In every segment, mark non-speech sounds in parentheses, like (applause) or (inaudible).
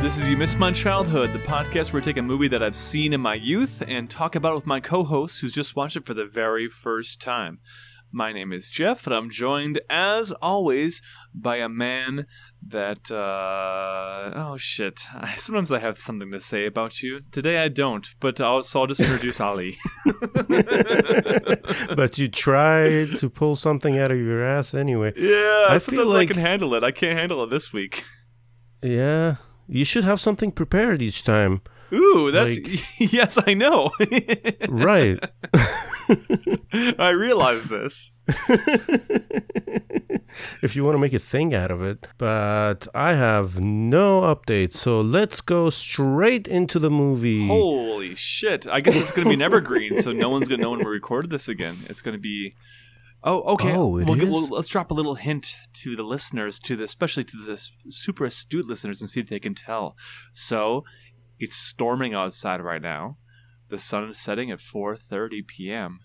This is You Missed My Childhood, the podcast where I take a movie that I've seen in my youth and talk about it with my co host who's just watched it for the very first time. My name is Jeff, and I'm joined, as always, by a man that, uh, oh shit. (laughs) Sometimes I have something to say about you. Today I don't, but I'll, so I'll just introduce (laughs) Ali. (laughs) but you tried to pull something out of your ass anyway. Yeah, I sometimes feel like- I can handle it. I can't handle it this week. Yeah, you should have something prepared each time. Ooh, that's Like- (laughs) yes, I know. (laughs) Right. (laughs) I realize this. if you want to make a thing out of it. But I have no updates, so let's go straight into the movie. Holy shit! I guess it's going to be an evergreen, so no one's going to know when we recorded this again. It's going to be. Oh, okay. Oh, it We'll is? we'll- let's drop a little hint to the listeners, to the especially to the super astute listeners, and see if they can tell. So, it's storming outside right now. The sun is setting at 4:30 p.m.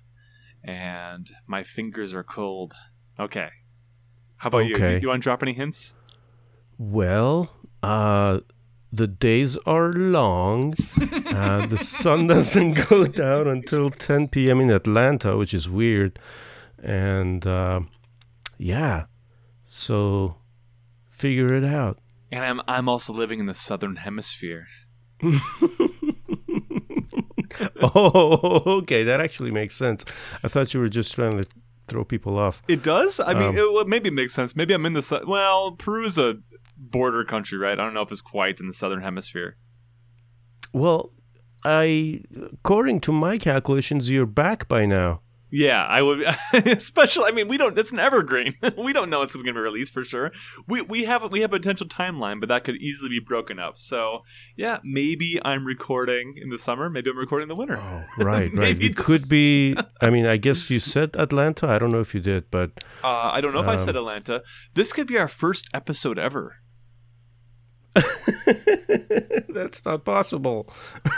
and my fingers are cold. Okay. How about you? Do you want to drop any hints? Well, uh, the days are long. (laughs) uh, the sun doesn't go down until 10 p.m. in Atlanta, which is weird. And uh, yeah, so figure it out. And I'm I'm also living in the southern hemisphere. (laughs) Oh, okay, that actually makes sense. I thought you were just trying to throw people off. It does. I mean, Um, it, well, maybe it makes sense. Maybe I'm in the su- well. Peru's a border country, right? I don't know if it's quite in the southern hemisphere. Well, I, according to my calculations, you're back by now. Yeah, I would. (laughs) Especially, I mean, we don't. It's an evergreen. (laughs) we don't know it's going to be released for sure. We we have we have a potential timeline, but that could easily be broken up. So yeah, maybe I'm recording in the summer. Maybe I'm recording in the winter. Oh, right, (laughs) right. It could be. I mean, I guess you said Atlanta. I don't know if you did, but Uh, I don't know if I said Um, Atlanta. This could be our first episode ever. (laughs) that's not possible.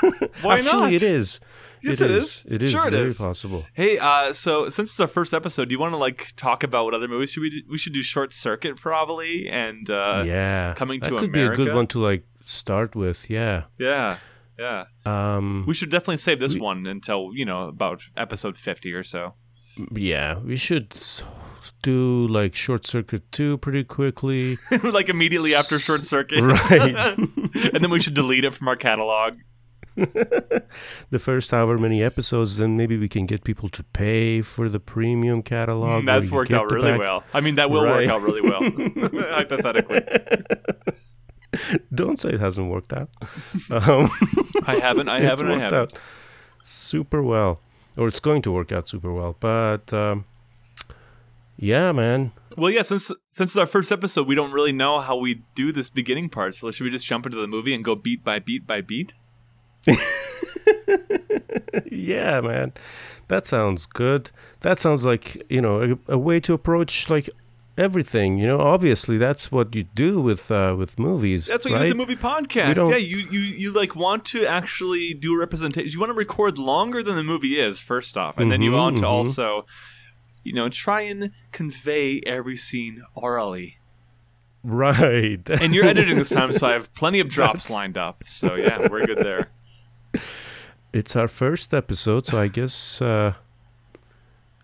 (laughs) Why Actually, not? it is. Yes, it it is. is. It is Sure it very is. possible. Hey, uh, so since it's our first episode, do you want to like talk about what other movies should we do? We should do Short Circuit probably, and uh, yeah, Coming that to could be a good one to like start with. Yeah. yeah, yeah. Um. We should definitely save this We- one until you know about episode fifty or so. yeah, we should do like Short Circuit two pretty quickly. (laughs) like immediately after Short Circuit, Right. (laughs) and then we should delete it from our catalog. (laughs) the first however many episodes, then maybe we can get people to pay for the premium catalog. where That's worked out really back- well. I mean, that will Right. work out really well, hypothetically. Don't say it hasn't worked out. Um, I haven't. I haven't. I haven't. out super well, or it's going to work out super well. But um, yeah, man. Well, yeah. Since since it's our first episode, we don't really know how we do this beginning part. So should we just jump into the movie and go beat by beat by beat? (laughs) yeah, man. That sounds good. That sounds like you know a, a way to approach like everything. You know, obviously that's what you do with uh, with movies. That's what right? you do with the movie podcast. Yeah, you, you you like want to actually do a representation. You want to record longer than the movie is, first off, and then you Mhm, want to mhm. also, you know, try and convey every scene orally. Right. (laughs) And you're editing this time, so I have plenty of drops lined up. So yeah, we're good there. it's our first episode, so I guess uh,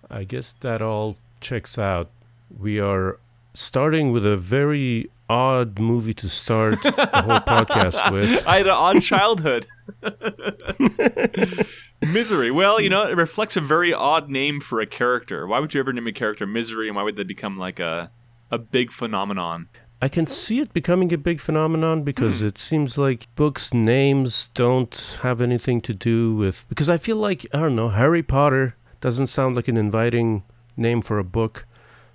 I guess that all checks out. We are starting with a very odd movie to start the whole podcast with. (laughs) I had an odd childhood. (laughs) Misery. Well, you know, it reflects a very odd name for a character. Why would you ever name a character Misery, and why would they become like a a big phenomenon? I can see it becoming a big phenomenon because Hmm. it seems like books' names don't have anything to do with. Because I feel like, I don't know, Harry Potter doesn't sound like an inviting name for a book.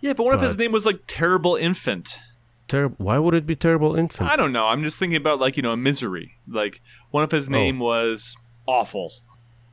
Yeah, but what if his name was like Terrible Infant? Ter- Why would it be Terrible Infant? I don't know. I'm just thinking about like you know a Misery. Like one of his oh. name was Awful?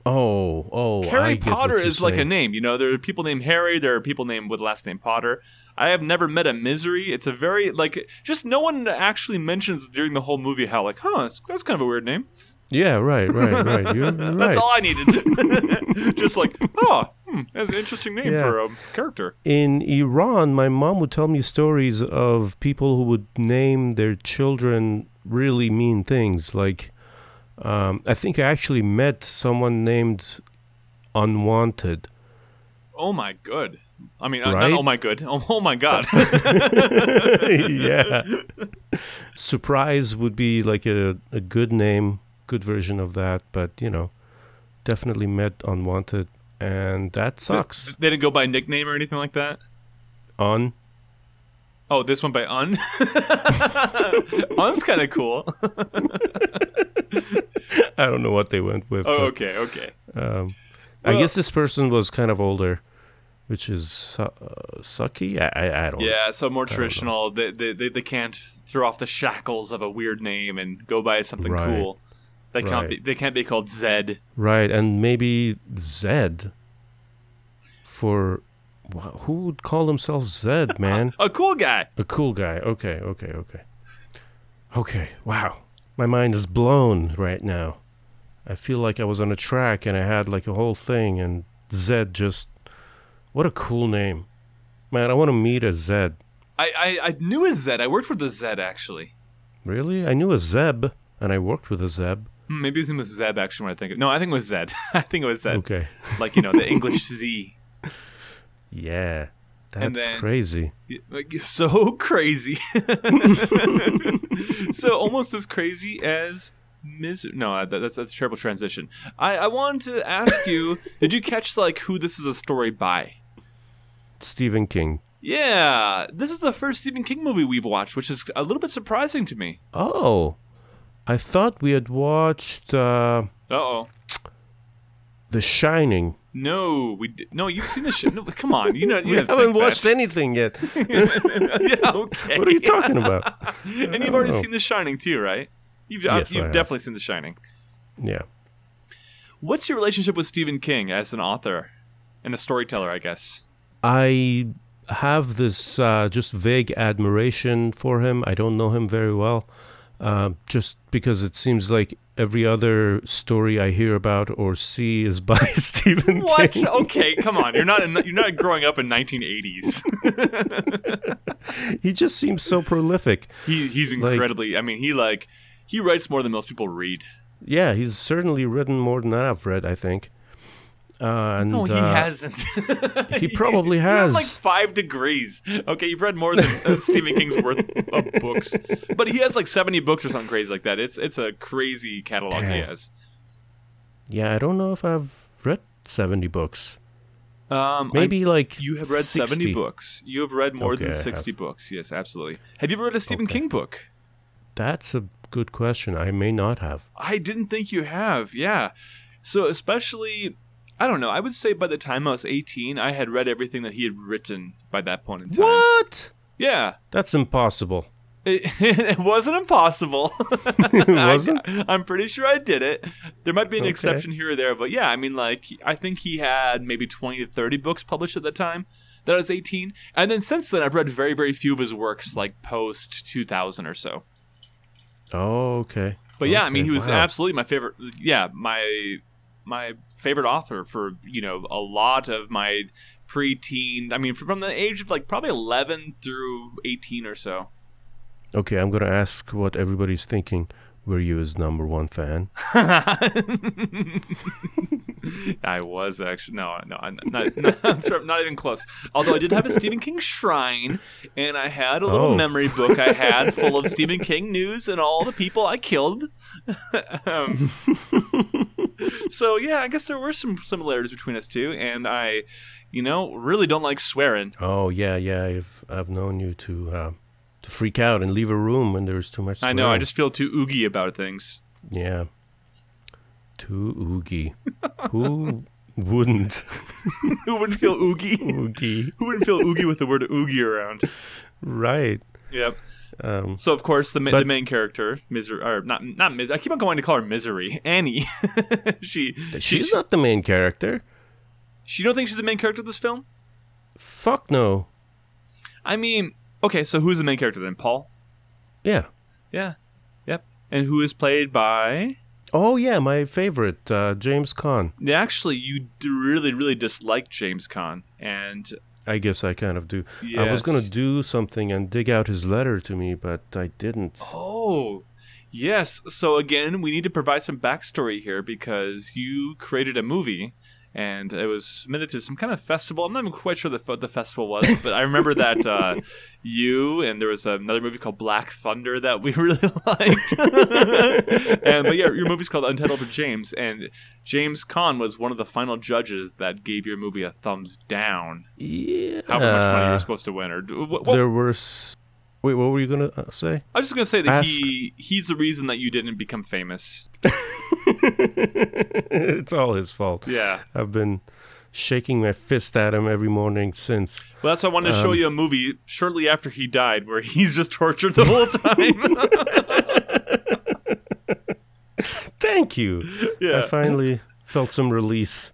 Oh, oh. Harry what Potter is like a name. You know, there are people named Harry. There are people named with last name Potter. I have never met a misery. It's a very like just no one actually mentions during the whole movie how like, huh, that's, that's kind of a weird name. Yeah, right, right, right. (laughs) You're right. That's all I needed. (laughs) just like, oh, hmm, that's an interesting name Yeah. for a character. In Iran, my mom would tell me stories of people who would name their children really mean things. Like, um, I think I actually met someone named Unwanted. Oh my good. I mean, uh, Right? oh my good. Oh, oh my god. (laughs) yeah. Surprise would be like a, a good name, good version of that, but you know, definitely met Unwanted, and that sucks. they didn't go by nickname or anything like that. On. Oh, this one by Un. (laughs) Un's kind of cool. (laughs) I don't know what they went with. Oh, but, okay, okay. Um, I guess this person was kind of older, which is uh, sucky. I, I, I don't. Yeah, so more traditional. They, they, they, they can't throw off the shackles of a weird name and go by something Right. cool. They can't be. They can't be called Zed. Right, and maybe Zed. For wh- who would call himself Zed, (laughs) man? A cool guy. A cool guy. Okay, okay, okay. Okay, wow. My mind is blown right now. I feel like I was on a track and I had like a whole thing, and Zed just. What a cool name. Man, I want to meet a Zed. I, I, I knew a Zed. I worked with a Zed actually. Really? I knew a Zeb, and I worked with a Zeb. Hmm, Maybe his name was Zeb actually when I think of No, I think it was Zed. (laughs) I think it was Zed. Okay. (laughs) Like, you know, the (laughs) English Z. Yeah. That's then- crazy. Like, so crazy. so almost as crazy as Miz. No, uh, that, that's that's a terrible transition. I I wanted to ask you: Did you catch like who this is a story by? Stephen King. Yeah, this is the first Stephen King movie we've watched, which is a little bit surprising to me. Oh. I thought we had watched uh, Uh oh. The Shining. No, we no. You've seen the shit. No, come on, you know you (laughs) We haven't watched that. anything yet. (laughs) yeah, okay. What are you talking about? (laughs) and you've already Oh. seen The Shining too, right? You've Yes, you've definitely seen The Shining. Yeah. What's your relationship with Stephen King as an author and a storyteller? I guess. I have this uh, just vague admiration for him. I don't know him very well, uh, just because it seems like every other story I hear about or see is (laughs) by (laughs) Stephen What? King. Okay, come on. You're not in, you're not growing up in 1980s. (laughs) He just seems so prolific. he he's Like- incredibly. I mean, he like he writes more than most people read. Yeah, he's certainly written more than I've read. I think. Uh, and, No, he uh, hasn't. (laughs) he probably has. like five degrees. Okay, you've read more than uh, (laughs) Stephen King's worth of books, but he has like 70 books or something crazy like that. It's it's a crazy catalog he has. Yeah, I don't know if I've read seventy books. Um, Maybe like You have read 60. 70 books. You have read more Okay, than 60 books. Yes, absolutely. Have you ever read a Stephen Okay. King book? That's a good question. I may not have. I didn't think you have. Yeah. So, especially, I don't know. I would say by the time I was 18, I had read everything that he had written by that point in time. What? Yeah. That's impossible. It, (laughs) it wasn't impossible. (laughs) It (laughs) wasn't? I, am pretty sure I did it. There might be an Okay. exception here or there, but yeah, I mean, like, I think he had maybe 20 to 30 books published at that time that I was 18. And then since then, I've read very, very few of his works, like post 2000 or so. Oh, okay. But yeah, I mean, he was wow. absolutely my favorite. Yeah, my my favorite author for you know a lot of my preteen. I mean, from the age of like probably 11 through 18 or so. Okay, I'm gonna ask what everybody's thinking. Were you his number one fan? (laughs) I was actually no, no, I'm not, not, not even close. Although I did have a Stephen King shrine, and I had a little Oh. memory book I had full of Stephen King news and all the people I killed. (laughs) um, so yeah, I guess there were some similarities between us two, and I, you know, really don't like swearing. Oh yeah, yeah. I've I've known you to uh, to freak out and leave a room when there's too much. I know, I just feel too oogie about things. yeah. Too oogie. Who wouldn't (laughs) Who wouldn't feel oogie? oogie? Who wouldn't feel oogie with the word oogie around? Right. Yep. Um, So of course the, ma- But- the main character, misery, or not not misery. I keep on going to call her misery. Annie. (laughs) she she she's not the main character. she don't think she's the main character of this film. Fuck no. I mean, okay, so who's the main character then? Paul. Yeah. Yeah. Yep. And who is played by? Oh yeah, my favorite, uh, James Caan. Actually, you d- really really dislike James Caan, and I guess I kind of do. I was gonna do something and dig out his letter to me, but I didn't. oh, Yes. So again, we need to provide some backstory here because you created a movie and it was submitted to some kind of festival. I'm not even quite sure the what the festival was, but I remember that uh, (laughs) you and there was another movie called Black Thunder that we (laughs) really liked. (laughs) and but yeah, your movie's called Untitled to James, and James Caan was one of the final judges that gave your movie a thumbs down. Yeah. However much money you're supposed to win, or what, there were. s- Wait, what were you gonna uh, say? I was just gonna say that Ask- he he's the reason that you didn't become famous. (laughs) it's all his fault. Yeah. I've been shaking my fist at him every morning since. Well, that's why I wanted to show Um, you a movie shortly after he died, where he's just tortured the whole time. (laughs) Thank you. yeah. I finally felt some release.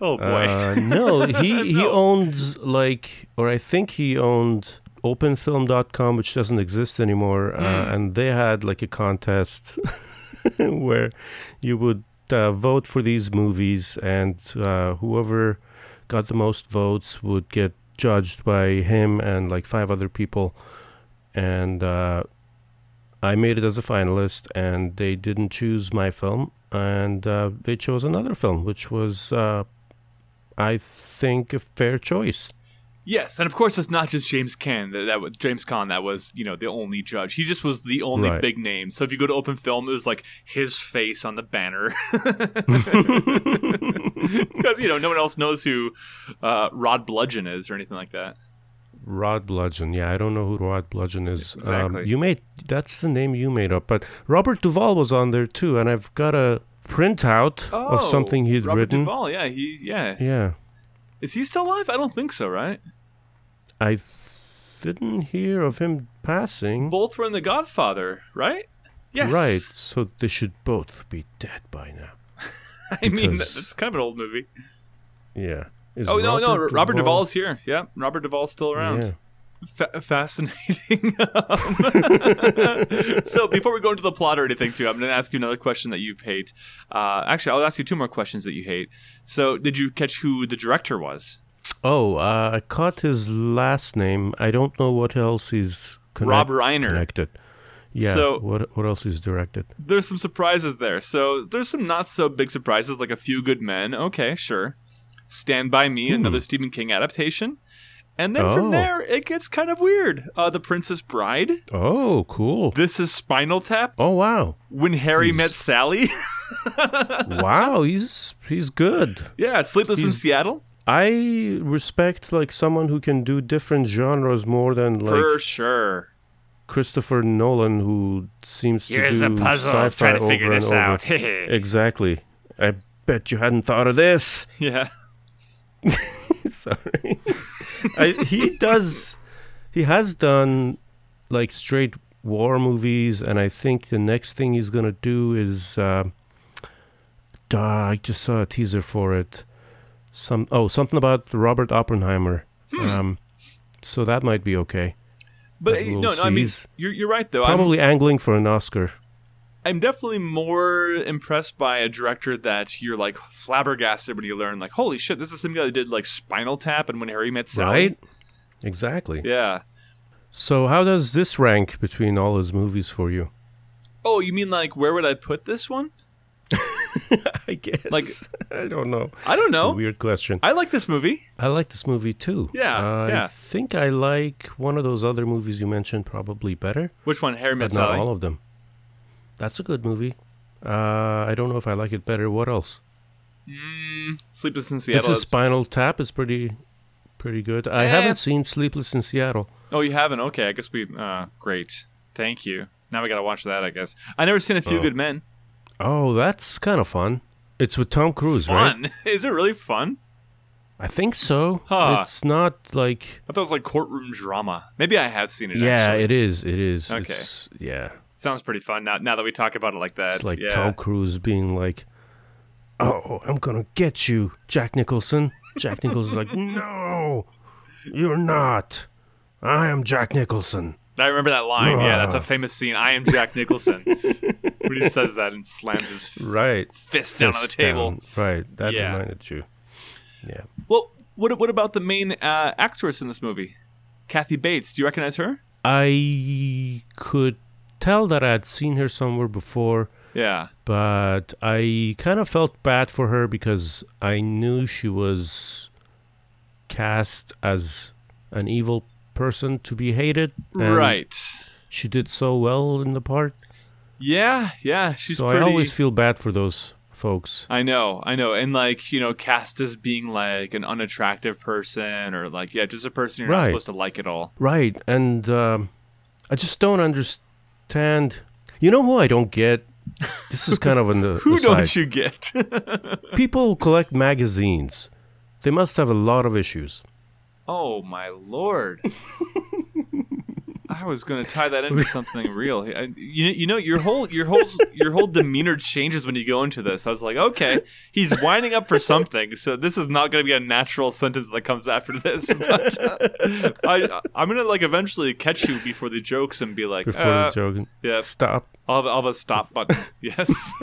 oh boy. Uh, no, he (laughs) he owns like, or I think he owned OpenFilm.com, which doesn't exist anymore, uh, Mm. and they had like a contest (laughs) where you would uh, vote for these movies, and uh, whoever got the most votes would get judged by him and like five other people, and uh, I made it as a finalist, and they didn't choose my film, and uh, they chose another film, which was, uh, I think, a fair choice. Yes, and of course it's not just James Caan that, that was James Caan that was you know the only judge. He just was the only Right. big name. So if you go to Open Film, it was like his face on the banner (laughs) (laughs) because you know no one else knows who uh, Rod Bludgeon is or anything like that. Rod Bludgeon, yeah, I don't know who Rod Bludgeon is. Exactly. Um, you made that's the name you made up, but Robert Duvall was on there too, and I've got a printout of something he'd Oh, Robert written. Duvall, yeah, he yeah. Yeah, Is he still alive? I don't think so, right? I didn't hear of him passing. Both were in The Godfather, right? Yes. Right, so they should both be dead by now. (laughs) I mean, that's kind of an old movie. Yeah. Is Oh no, no, Robert Robert Duvall- Duvall's here. Yeah, Robert Duvall's still around. Yeah. Fa- fascinating. (laughs) Um, (laughs) so before we go into the plot or anything, too, I'm going to ask you another question that you hate. Uh, actually, I'll ask you two more questions that you hate. So, did you catch who the director was? Oh, uh, I caught his last name. I don't know what else he's connect- Rob Reiner. connected. Yeah. So- what what else he's directed? There's some surprises there. So there's some not so big surprises, like A Few Good Men. Okay, sure. Stand by Me, another Stephen King adaptation. And then from Oh. there, it gets kind of weird. Uh, the Princess Bride. Oh, cool. This is Spinal Tap. Oh, wow. When Harry He's- Met Sally. (laughs) wow, he's he's good. yeah, Sleepless in Seattle. I respect like someone who can do different genres more than like For sure. Christopher Nolan, who seems Here's to do puzzle. sci-fi Try to over figure this out. (laughs) exactly. I bet you hadn't thought of this. yeah. (laughs) Sorry. I, he does. He has done like straight war movies, and I think the next thing he's gonna do is. Uh, duh, I just saw a teaser for it. Some oh something about Robert Oppenheimer. Hmm. Um, so that might be okay. But uh, we'll no, no, I mean, you're, you're right, though. I'm, Probably angling for an Oscar. I'm definitely more impressed by a director that you're like flabbergasted when you learn, like, holy shit, this is some guy that did like Spinal Tap and When Harry Met Sally. Right? Exactly. Yeah. So how does this rank between all his movies for you? Oh, you mean like where would I put this one? (laughs) I guess. Like- (laughs) I don't know. I don't It's a know. weird question. I like this movie. I like this movie too. Yeah, I yeah. think I like one of those other movies you mentioned probably better, Which one? Harry Met but not Sally. all of them. That's a good movie. Uh, I don't know if I like it better. What else? Mm, Sleepless in Seattle. This is- Spinal Tap is pretty, pretty good. I Eh. haven't seen Sleepless in Seattle. oh, you haven't? Okay, I guess we. Uh, great. Thank you. Now we gotta watch that. I guess I never seen A Few Oh. Good Men. Oh, that's kind of fun. It's with Tom Cruise, right? Fun. (laughs) is it really fun? I think so. Huh. It's not like I thought it was like courtroom drama. Maybe I have seen it. yeah, actually. it is. It is. Okay. It's, yeah. sounds pretty fun. Now, now that we talk about it like that, It's like yeah. Tom Cruise being like, "Oh, I'm gonna get you, Jack Nicholson." Jack Nicholson's like, (laughs) "No, you're not. I am Jack Nicholson." I remember that line. Yeah, that's a famous scene. I am Jack Nicholson. when he says that and slams his Right. fist down on the table. down. Right. That Yeah. reminded you. Yeah. Well, what what about the main uh, actress in this movie, Kathy Bates? Do you recognize her? I could tell that I had seen her somewhere before, Yeah. but I kind of felt bad for her because I knew she was cast as an evil person to be hated. Right. She did so well in the part. Yeah, yeah. She's so pretty. I always feel bad for those folks. I know, I know, and like you know, cast as being like an unattractive person, or like yeah, just a person you're not supposed to like at all. Right, and um, I just don't understand. You know who I don't get? This is kind of an (laughs) Who aside. don't you get? (laughs) People who collect magazines. They must have a lot of issues. Oh my lord! I was gonna tie that into something real. I, you, you know, your whole your whole your whole demeanor changes when you go into this. I was like, okay, he's winding up for something, so this is not gonna be a natural sentence that comes after this. (laughs) But uh, I I'm gonna like eventually catch you before the jokes and be like, Before uh, the joke, yeah, stop. I'll have, I'll have a stop button. Yes. (laughs)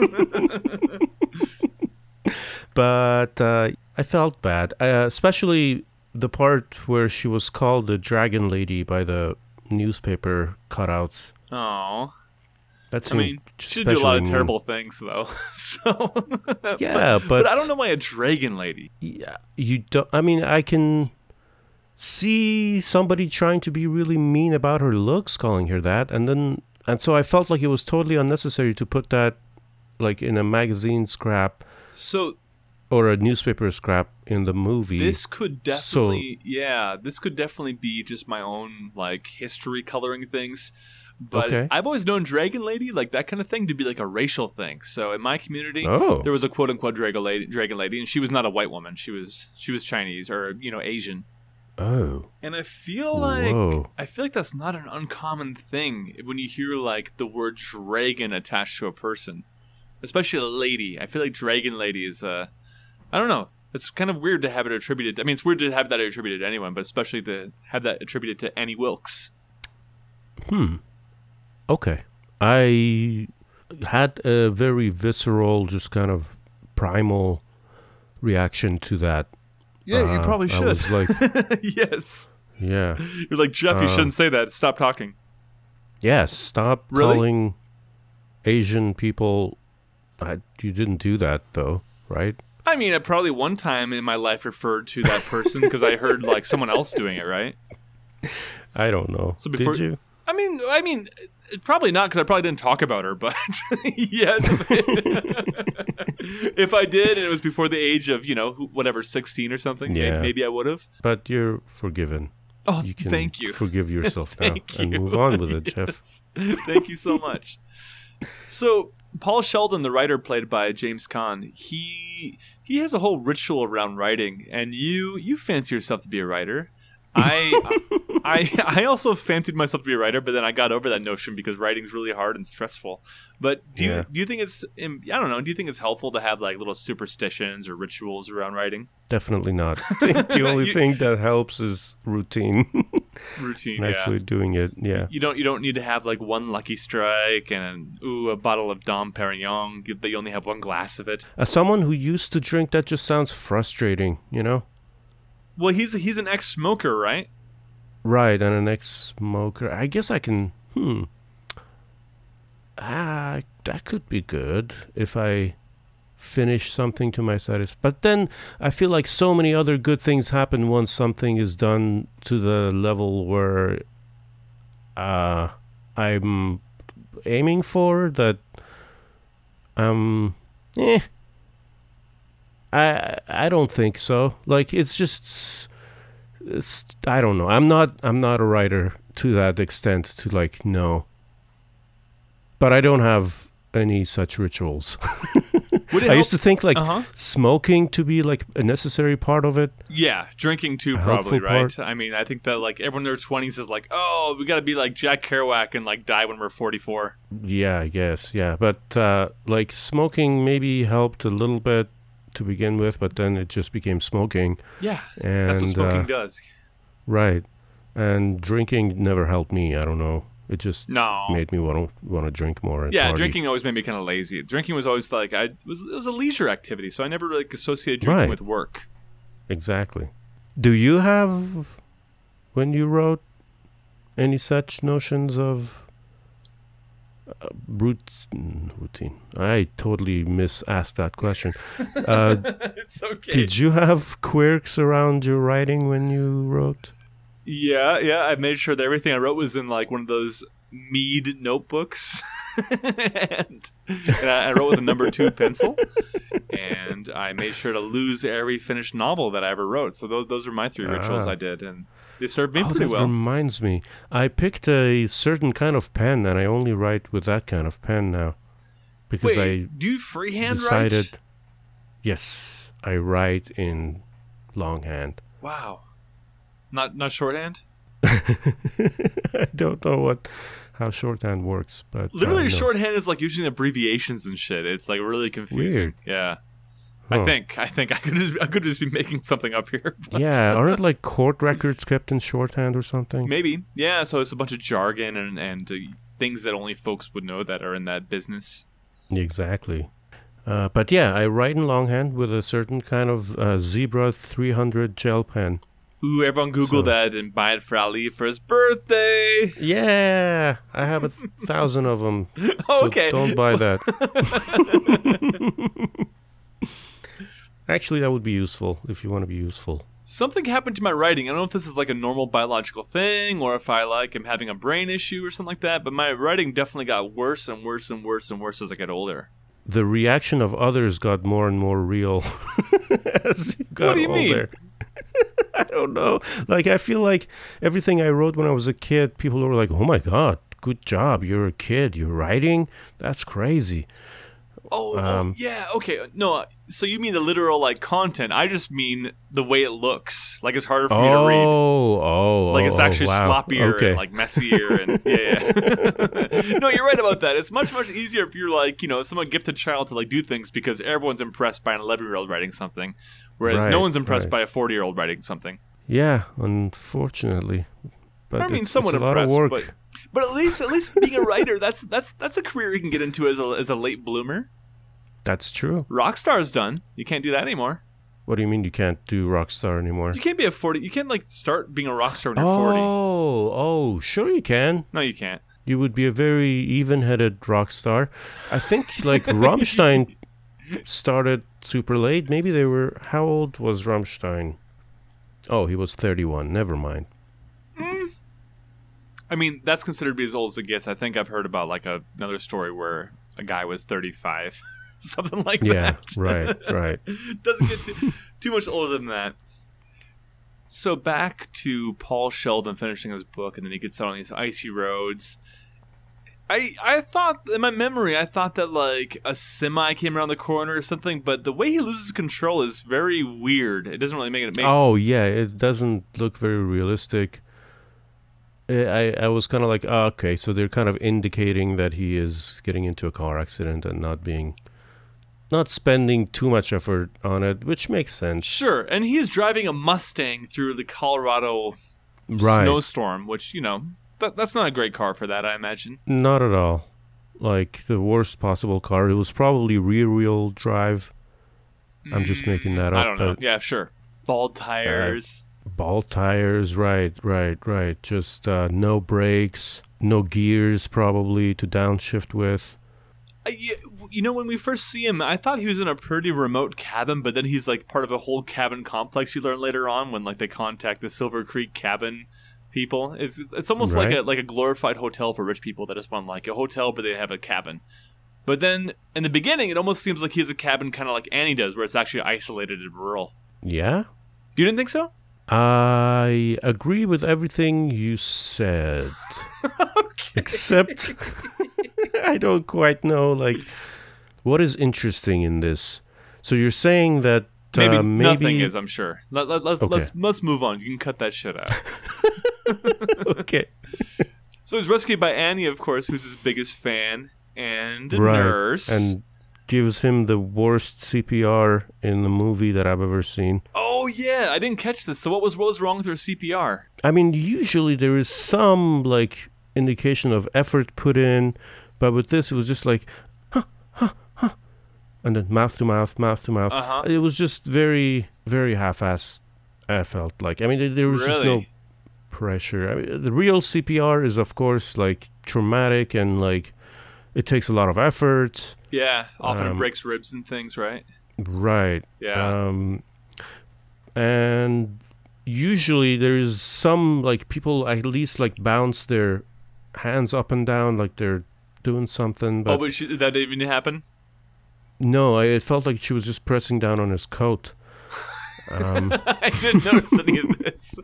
But uh, I felt bad, uh, especially the part where she was called the Dragon Lady by the newspaper cutouts. Oh, That I mean, she did do a lot of mean. terrible things though. (laughs) so Yeah, but, but, I don't know why a dragon lady. Yeah, you don't. I mean, I can see somebody trying to be really mean about her looks, calling her that, and then and so I felt like it was totally unnecessary to put that like in a magazine scrap So or a newspaper scrap in the movie. this could So- definitely, yeah, this could definitely be just my own like history coloring things. But Okay. I've always known dragon lady, like that kind of thing, to be like a racial thing. So in my community, oh, there was a quote unquote dragon lady, dragon lady, and she was not a white woman. She was she was Chinese or you know Asian. oh, And I feel like Whoa. I feel like that's not an uncommon thing when you hear like the word dragon attached to a person, especially a lady. I feel like dragon lady is uh, I don't know. It's kind of weird to have it attributed. I mean, it's weird to have that attributed to anyone, but especially to have that attributed to Annie Wilkes. hmm, okay. I had a very visceral, just kind of primal reaction to that. Yeah, you Uh, probably I should. was like, (laughs) yes, yeah. you're like Jeff. you Uh, shouldn't say that. Stop talking. Yes, stop Really? calling Asian people. I, you didn't do that though, right? I mean, I probably one time in my life referred to that person because I heard like (laughs) someone else doing it, right? I don't know. So before- Did you? I mean, I mean, probably not because I probably didn't talk about her. But (laughs) yes, (laughs) if I did, and it was before the age of you know whatever sixteen or something, Yeah. maybe I would have. But you're forgiven. Oh, You can thank you, forgive yourself now thank and move on with it, Jeff. Thank you so much. So Paul Sheldon, the writer played by James Caan, he he has a whole ritual around writing, and you you fancy yourself to be a writer. I (laughs) I I also fancied myself to be a writer, but then I got over that notion because writing's really hard and stressful. But do you do you think it's um, I don't know? Do you think it's helpful to have like little superstitions or rituals around writing? Definitely not. (laughs) I think the only You- thing that helps is routine (laughs) Routine, and yeah. actually doing it. Yeah. You don't you don't need to have like one lucky strike and ooh a bottle of Dom Perignon, but you only have one glass of it. As someone who used to drink, that just sounds frustrating. You know? Well, he's he's an ex-smoker, right? Right, and an ex-smoker. I guess I can. Hmm. Ah, that could be good if I finish something to my satisfaction. But then I feel like so many other good things happen once something is done to the level where uh, I'm aiming for. That um, eh. I I don't think so. Like it's just it's, I don't know. I'm not I'm not a writer to that extent to like know. But I don't have any such rituals. (laughs) I used to think like Uh huh. smoking to be like a necessary part of it. Yeah, drinking too, A probably, right? part. I mean, I think that like everyone in their twenties is like, oh, we got to be like Jack Kerouac and like die when we're forty-four. Yeah, I guess. Yeah, but uh, like smoking maybe helped a little bit to begin with, but then it just became smoking. Yeah, And that's what smoking uh, does. right, and drinking never helped me. I don't know. It just No. made me want to want to drink more. Yeah, party. drinking always made me kind of lazy. Drinking was always like I it was it was a leisure activity, so I never like associated drinking Right. with work. Exactly. Do you have, when you wrote, any such notions of Uh, rout- mm, routine. I totally misasked that question. (laughs) Uh, it's okay. did you have quirks around your writing when you wrote? Yeah, yeah. I made sure that everything I wrote was in like one of those Mead notebooks, (laughs) and, and I, I wrote with a number two pencil. And I made sure to lose every finished novel that I ever wrote. So those those are my three rituals Ah. I did, and they served me oh, pretty well. reminds me. I picked a certain kind of pen, and I only write with that kind of pen now because Wait, I do you freehand decided. write? Yes, I write in longhand. Wow, not not shorthand. (laughs) I don't know what how shorthand works, but Literally, uh, no. shorthand is like using abbreviations and shit. It's like really confusing. Weird. Yeah. I think I think I could just, I could just be making something up here. (laughs) but- Yeah, aren't like court records kept in shorthand or something? Maybe. Yeah, so it's a bunch of jargon and, and uh, things that only folks would know that are in that business. Exactly. Uh, but yeah, I write in longhand with a certain kind of uh, Zebra 300 gel pen. Ooh, everyone Google So- that and buy it for Ali for his birthday. Yeah, I have a thousand of them. (laughs) So okay. don't buy that. (laughs) Actually, that would be useful if you want to be useful. Something happened to my writing. I don't know if this is like a normal biological thing or if I like am having a brain issue or something like that, but my writing definitely got worse and worse and worse and worse as I get older. The reaction of others got more and more real (laughs) as you got What do you mean? (laughs) I don't know. Like I feel like everything I wrote when I was a kid, people were like, "Oh my god, good job! You're a kid. You're writing. That's crazy." Oh, oh, Um, yeah, okay. No, so you mean the literal like content. I just mean the way it looks. Like it's harder for me to read. Oh, oh, like it's oh, actually wow. sloppier Okay. and like messier and (laughs) yeah, yeah. (laughs) no you're right about that it's much much easier if you're like you know someone gifted child to like do things because everyone's impressed by an 11 year old writing something whereas no one's impressed right. by a 40 year old writing something yeah, unfortunately. But i mean it's, somewhat it's a lot impressed of work. but but at least at least being a writer that's that's that's a career you can get into as a, as a late bloomer That's true. rockstar's done you can't do that anymore What do you mean you can't do Rockstar anymore? you can't be a 40 you can't like start being a rockstar when you're 40 Oh, oh, sure you can. no you can't You would be a very even-headed rock star. I think like (laughs) Rammstein started super late. Maybe they were. How old was Rammstein? Oh, he was 31. Never mind. Mm. I mean, that's considered to be as old as it gets. I think I've heard about like a, another story where a guy was 35, (laughs) (laughs) something like Yeah, that. right, right. (laughs) Doesn't get too, too much older than that. So back to Paul Sheldon finishing his book, and then he gets out on these icy roads. I I thought in my memory, I thought that like a semi came around the corner or something, but the way he loses control is very weird. It doesn't really make it make. Oh yeah, it doesn't look very realistic. I I, I was kind of like, oh, okay, so they're kind of indicating that he is getting into a car accident and not being, not spending too much effort on it, which makes sense. Sure, and he's driving a Mustang through the Colorado Right. snowstorm, which you know that, that's not a great car for that, I imagine. Not at all. Like the worst possible car. It was probably rear wheel drive. I'm just making that up. I don't know. Yeah, sure. Bald tires. Ball tires, right, right, right. Just uh, no brakes, no gears probably to downshift with. Uh, you, you know, when we first see him, I thought he was in a pretty remote cabin, but then he's like part of a whole cabin complex. You learn later on when like they contact the Silver Creek cabin people. It's it's, almost like a like a glorified hotel for rich people that just want like a hotel, but they have a cabin. But then in the beginning, it almost seems like he has a cabin, kind of like Annie does, where it's actually isolated and rural. Yeah? You didn't think so? I agree with everything you said. (laughs) Except (laughs) I don't quite know like what is interesting in this. So you're saying that Maybe, uh, maybe nothing is. I'm sure. Let, let, let, Okay. Let's let's move on. You can cut that shit out. (laughs) okay. so he's rescued by Annie, of course, who's his biggest fan and a Right. nurse. And gives him the worst CPR in the movie that I've ever seen. oh yeah, I didn't catch this. So what was what was wrong with her CPR? I mean, usually there is some like indication of effort put in, but with this, it was just like, and then mouth to mouth, mouth to mouth. Uh-huh. It was just very, very half-assed. I felt like. I mean, there- there was just no pressure. I mean, the real CPR is, of course, like traumatic and like it takes a lot of effort. Yeah, often it Um, breaks ribs and things, right? Right. Yeah. Um, and usually there's some like people at least like bounce their hands up and down like they're doing something. But, oh, but she, that didn't even happen. No, I, it felt like she was just pressing down on his coat. Um, (laughs) I didn't notice any of this.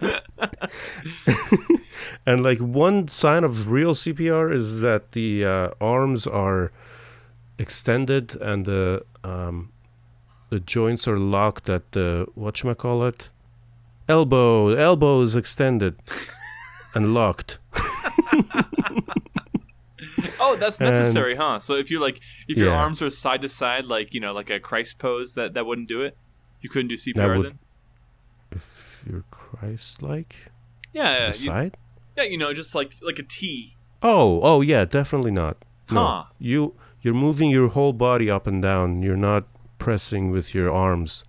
(laughs) and like one sign of real CPR is that the uh, arms are extended and the um, the joints are locked at the whatchamacallit? elbow elbow is extended and locked (laughs) (laughs) oh, that's And- necessary, huh? So if you like, if your Yeah. arms are side to side, like you know, like a Christ pose, that that wouldn't do it. You couldn't do CPR would- then. if you're christ-like Yeah, yeah, you, side yeah. You know, just like like a T. oh oh yeah definitely not no Huh. you you're moving your whole body up and down you're not pressing with your arms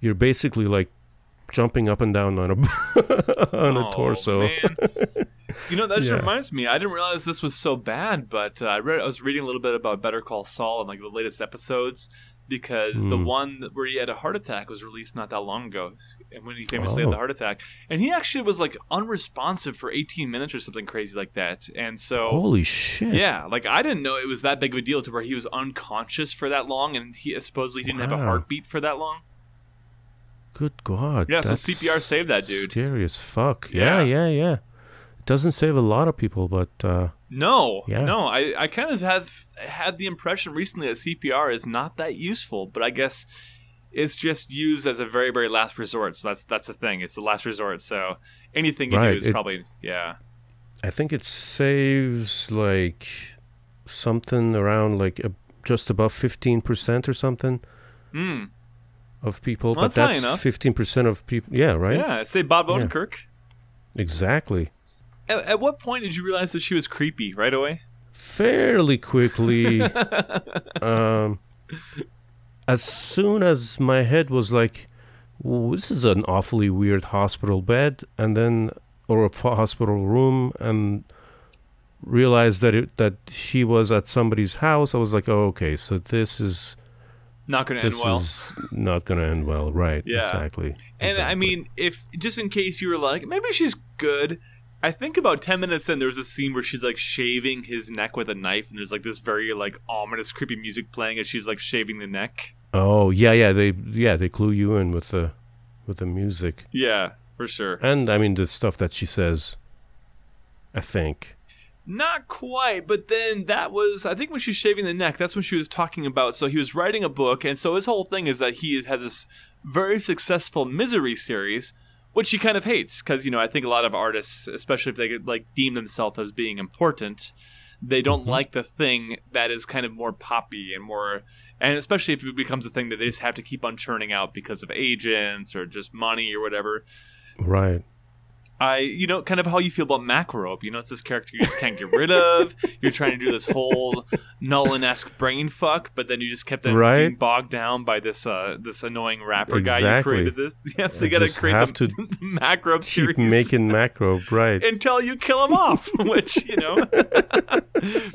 you're basically like jumping up and down on a (laughs) on a Oh, torso Man. You know, that just (laughs) Yeah. reminds me. I didn't realize this was so bad, but uh, I read. I was reading a little bit about Better Call Saul and like the latest episodes because the Mm. one where he had a heart attack was released not that long ago, and when he famously had Oh. the heart attack, and he actually was like unresponsive for 18 minutes or something crazy like that, and so. holy shit Yeah, like I didn't know it was that big of a deal to where he was unconscious for that long, and he supposedly didn't have a heartbeat for that long. Good god Yeah, so CPR saved that dude. scary as fuck yeah Yeah. yeah yeah it doesn't save a lot of people but uh No, Yeah. no. I, I kind of have had the impression recently that CPR is not that useful, but I guess it's just used as a very, very last resort. So that's that's the thing. It's the last resort. So anything you do is it- probably yeah. I think it saves like something around like a, just above 15% or something Hmm. Of people. Well, but that's that's 15% of people. Yeah, right? Yeah. Say Bob Yeah. Odenkirk. Exactly. At, at what point did you realize that she was creepy? Right away. Fairly quickly, (laughs) um, as soon as my head was like, this is an awfully weird hospital bed, and then, or a hospital room, and realized that it, that he was at somebody's house, I was like, oh, okay, so this is Not going to end this well. is not going to end well, right? Yeah. exactly. And I mean, if just in case you were like, maybe she's good. I think about ten minutes in, there was a scene where she's like shaving his neck with a knife, and there's like this very like ominous, creepy music playing as she's like shaving the neck. oh yeah, yeah, they yeah they clue you in with the with the music, Yeah, for sure. and I mean the stuff that she says. I think. Not quite, but then that was I think when she's shaving the neck, that's when she was talking about. So he was writing a book, and so his whole thing is that he has this very successful misery series, which he kind of hates because you know I think a lot of artists, especially if they could, like deem themselves as being important, they don't Mhm. like the thing that is kind of more poppy and more, and especially if it becomes a thing that they just have to keep on churning out because of agents or just money or whatever. Right. I, you know, kind of how you feel about Macrobe. You know, it's this character you just can't get rid of. (laughs) You're trying to do this whole Nolan-esque brain fuck, but then you just kept Right. being bogged down by this uh this annoying rapper guy you created this. (laughs) Yeah, so you got to create have the, to (laughs) the Macrobe series Keep making macro, right? until you kill him off. Which you know,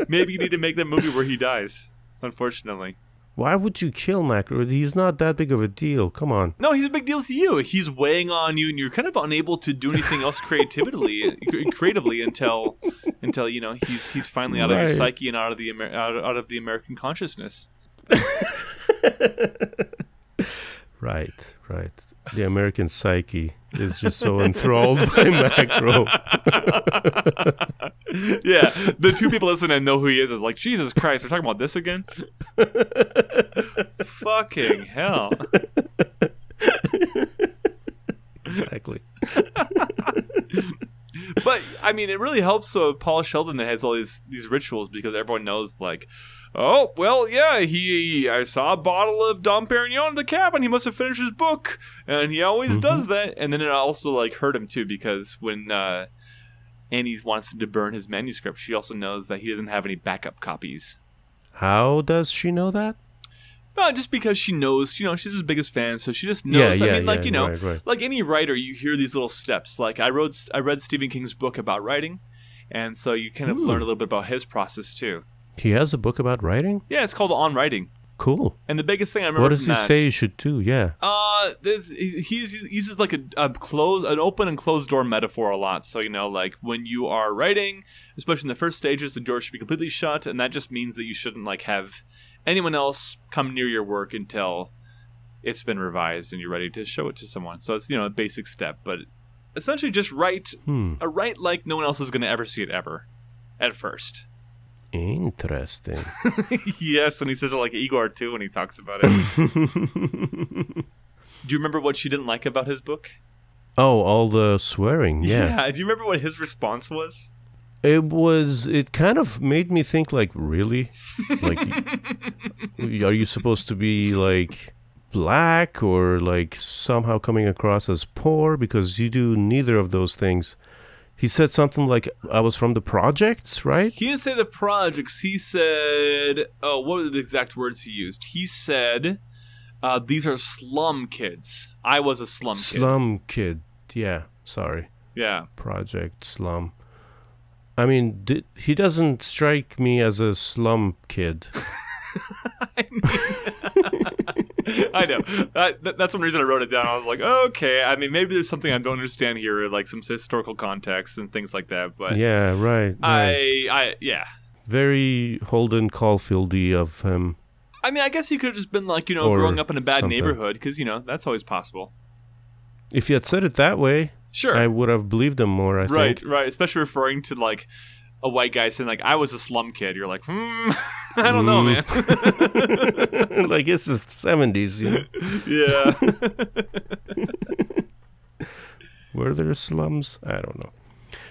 maybe you need to make that movie where he dies. Unfortunately, Why would you kill macro? He's not that big of a deal. Come on. no, he's a big deal to you. He's weighing on you, and you're kind of unable to do anything else creatively, (laughs) creatively until until you know he's he's finally out of your psyche and out of the Amer- out, out of the American consciousness. (laughs) Right, right. The American psyche is just so enthralled (laughs) by macro. (laughs) yeah, the two people listening and know who he is is like Jesus Christ. They're talking about this again. (laughs) Fucking hell. Exactly. But I mean, it really helps. So Paul Sheldon that has all these these rituals because everyone knows like, oh well, yeah, he I saw a bottle of Dom Perignon in the cabin. He must have finished his book, and he always Mhm. does that. And then it also like hurt him too because when uh, Annie wants him to burn his manuscript, she also knows that he doesn't have any backup copies. How does she know that? Well, just because she knows, you know, she's his biggest fan, so she just Yeah, knows. I yeah, mean, like yeah, you know, right, right. like any writer, you hear these little steps. Like I wrote, I read Stephen King's book about writing, and so you kind of Ooh. learn a little bit about his process too. He has a book about writing? Yeah, it's called On Writing. Cool. And the biggest thing I remember What does he that, say you should do? Yeah. Uh, th- he he's- he uses like a, a close, an open and closed door metaphor a lot. So you know, like when you are writing, especially in the first stages, the door should be completely shut, and that just means that you shouldn't like have anyone else come near your work until it's been revised and you're ready to show it to someone. So it's you know a basic step, but essentially just write Hmm. a write like no one else is going to ever see it ever, at first. Interesting. (laughs) yes, and he says it like Igor too when he talks about it. (laughs) Do you remember what she didn't like about his book? oh, all the swearing. Yeah. Yeah. Do you remember what his response was? It was. It kind of made me think. Like, really? Like, are you supposed to be like black or like somehow coming across as poor because you do neither of those things? He said something like, "I was from the projects, right?" He didn't say the projects. He said, oh, what were the exact words he used? He said, uh, these are slum kids. I was a slum, kid. Slum kid. Yeah. Sorry. Yeah. Project Slum. I mean, di- he doesn't strike me as a slum kid. (laughs) I know. That, that- that's one reason I wrote it down. I was like, okay. I mean, maybe there's something I don't understand here, like some historical context and things like that. But yeah, right. right. I, I, yeah. Very Holden Caulfieldy of him. I mean, I guess he could have just been like, you know, Or growing up in a bad something. neighborhood, because you know that's always possible. If you had said it that way, Sure. I would have believed them more. I right, think. right. Especially referring to like a white guy saying like, "I was a slum kid." You're like, hmm, (laughs) I don't know, man. (laughs) like it's the seventies. You know? yeah. (laughs) Were there slums? I don't know.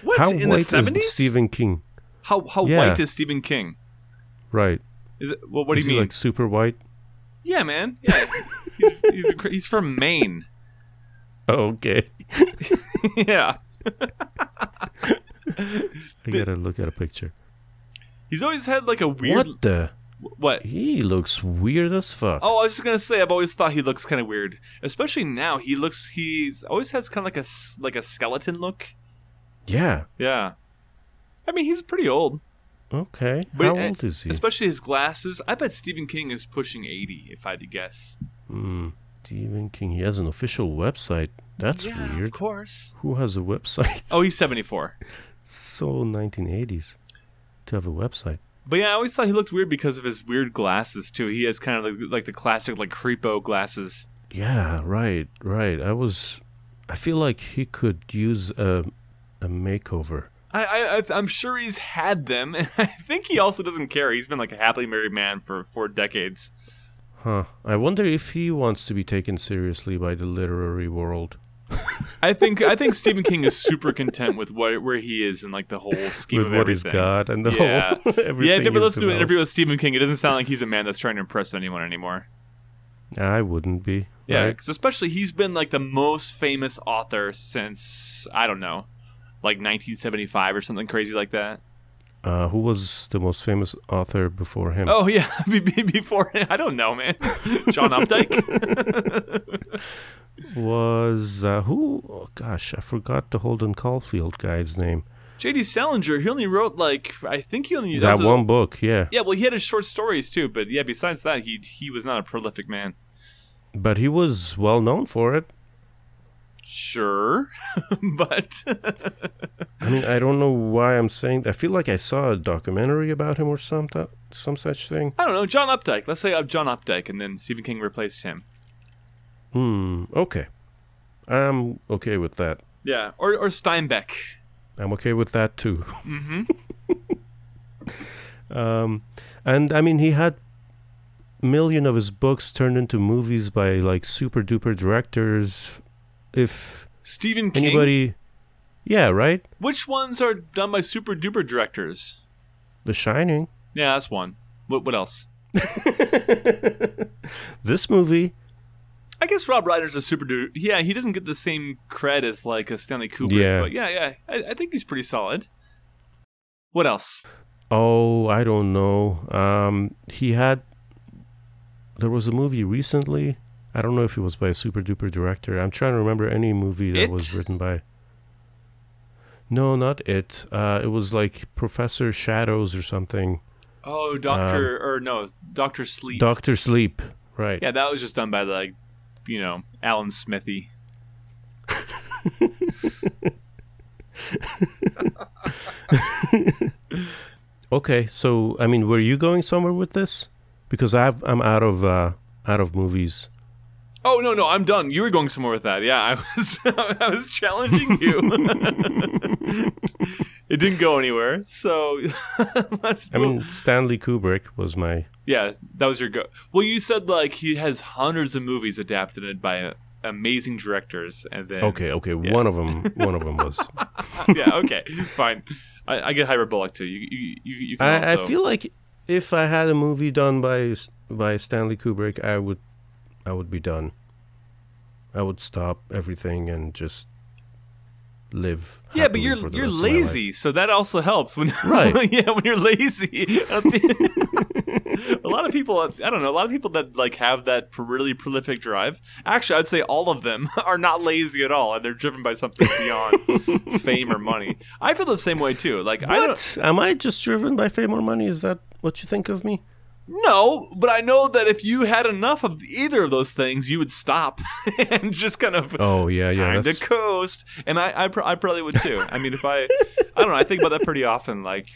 What How in the white is seventies? Stephen King? How how Yeah. white is Stephen King? Right. Is it? Well, what do you he mean? like super white? yeah, man. Yeah, he's he's, he's from Maine. Okay. (laughs) yeah, I gotta look at a picture. he's always had like a weird. What the? What? He looks weird as fuck. Oh, I was just gonna say, I've always thought he looks kind of weird, especially now. He looks, he's always has kind of like a like a skeleton look. Yeah. Yeah, I mean, he's pretty old, Okay. But, How uh, old is he? especially his glasses. I bet Stephen King is pushing eighty, if I had to guess. Hmm. Stephen King. He has an official website. That's yeah, weird. Of course. Who has a website? Oh, he's seventy-four. (laughs) so 1980s to have a website. But yeah, I always thought he looked weird because of his weird glasses too. He has kind of like, like the classic like creepo glasses. Yeah, right, right. I was. I feel like he could use a a makeover. I, I I- I'm sure he's had them, (laughs) and I think he also doesn't care. He's been like a happily married man for four decades. Huh. I wonder if he wants to be taken seriously by the literary world. (laughs) I think I think Stephen King is super content with what, where he is in like the whole scheme with of what he's everything. got and the Yeah. whole (laughs) Yeah, everything if you ever is listen to an interview with Stephen King, it doesn't sound like he's a man that's trying to impress anyone anymore. I wouldn't be. Yeah, right? because especially he's been like the most famous author since I don't know, like 1975 or something crazy like that. Uh, who was the most famous author before him? Oh yeah, (laughs) be- be- before I don't know, man. John Updike. (laughs) (laughs) Was uh, who? Oh, gosh, I forgot the Holden Caulfield guy's name. J.D. Salinger. He only wrote like I think he only that his- one book, yeah. Yeah, well, he had his short stories too, but yeah, besides that, he he was not a prolific man. But he was well known for it. Sure, (laughs) but I mean, I don't know why I'm saying. I feel like I saw a documentary about him or some th- some such thing. I don't know. John Updike. Let's say John Updike, and then Stephen King replaced him. Hmm. Okay. I'm okay with that. Yeah, or or Steinbeck. I'm okay with that too. (laughs) Mm-hmm. Um, and I mean, he had a million of his books turned into movies by like super duper directors. If Stephen King. anybody, yeah, right. Which ones are done by super duper directors? The Shining. Yeah, that's one. What what else? (laughs) This movie, I guess Rob Reiner's a super duper. Yeah, he doesn't get the same cred as like a Stanley Kubrick. Yeah. But yeah, yeah, I, I think he's pretty solid. What else? oh, I don't know. Um, he had. There was a movie recently. I don't know if it was by a super duper director. I'm trying to remember any movie that It? was written by. No, not it. Uh, it was like Professor Shadows or something. Oh, Doctor or no, Doctor Sleep. Doctor Sleep. Right. yeah, that was just done by like, you know, Alan Smithee. (laughs) Okay, so I mean, were you going somewhere with this? Because I've, I'm out of uh, out of movies. Oh no, no, I'm done. You were going somewhere with that. Yeah, I was (laughs) I was challenging you. (laughs) it didn't go anywhere. So (laughs) let's I mean, Stanley Kubrick was my Yeah, that was your go. Well, you said like he has hundreds of movies adapted by amazing directors, and then okay. Okay, one of them. One of them was. yeah, okay, fine. I, I get hyperbolic too. You you you, you I, also. I feel like if I had a movie done by by Stanley Kubrick, I would I would be done. I would stop everything and just live. yeah, but you're you're rest of my life. lazy, so that also helps. When (laughs) Right. (laughs) yeah, when you're lazy, (laughs) a lot of people. I don't know. A lot of people that like have that really prolific drive. Actually, I'd say all of them are not lazy at all, and they're driven by something beyond fame or money. I feel the same way too. Like I. What? Am I just driven by fame or money? Is that what you think of me? No, but I know that if you had enough of either of those things, you would stop (laughs) and just kind of Oh yeah, yeah. time to coast. And I, I, pr- I probably would too. I mean, if I, I don't know, I think about that pretty often. Like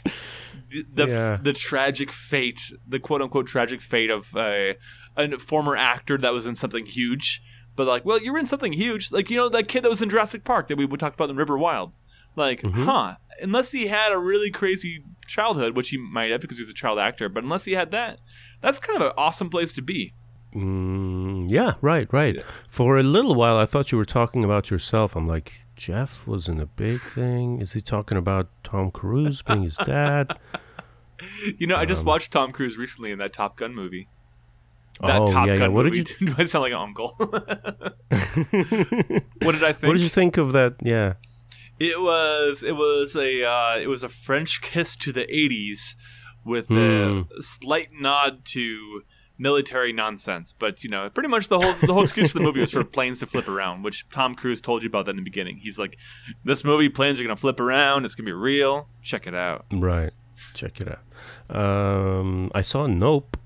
the the, Yeah. the tragic fate, the quote unquote tragic fate of a, a former actor that was in something huge. But like, well, you're in something huge. Like you know that kid that was in Jurassic Park that we talked about in River Wild. Like, Mm-hmm. huh? Unless he had a really crazy childhood, which he might have because he's a child actor, but unless he had that, that's kind of an awesome place to be. mm, yeah, right, right. For a little while, I thought you were talking about yourself. I'm like, Jeff was in a big thing. Is he talking about Tom Cruise being his dad? (laughs) You know, I just Um, watched Tom Cruise recently in that Top Gun movie. That oh Top yeah, yeah. What movie. did you? (laughs) Do I sound like an uncle? (laughs) what did I think? What did you think of that? Yeah. It was it was a uh, it was a French kiss to the '80s with Hmm. a slight nod to military nonsense. But you know, pretty much the whole the whole excuse for the movie was for planes to flip around, which Tom Cruise told you about that in the beginning. He's like, "This movie, planes are gonna flip around. It's gonna be real. Check it out." Right. Check it out. Um, I saw Nope.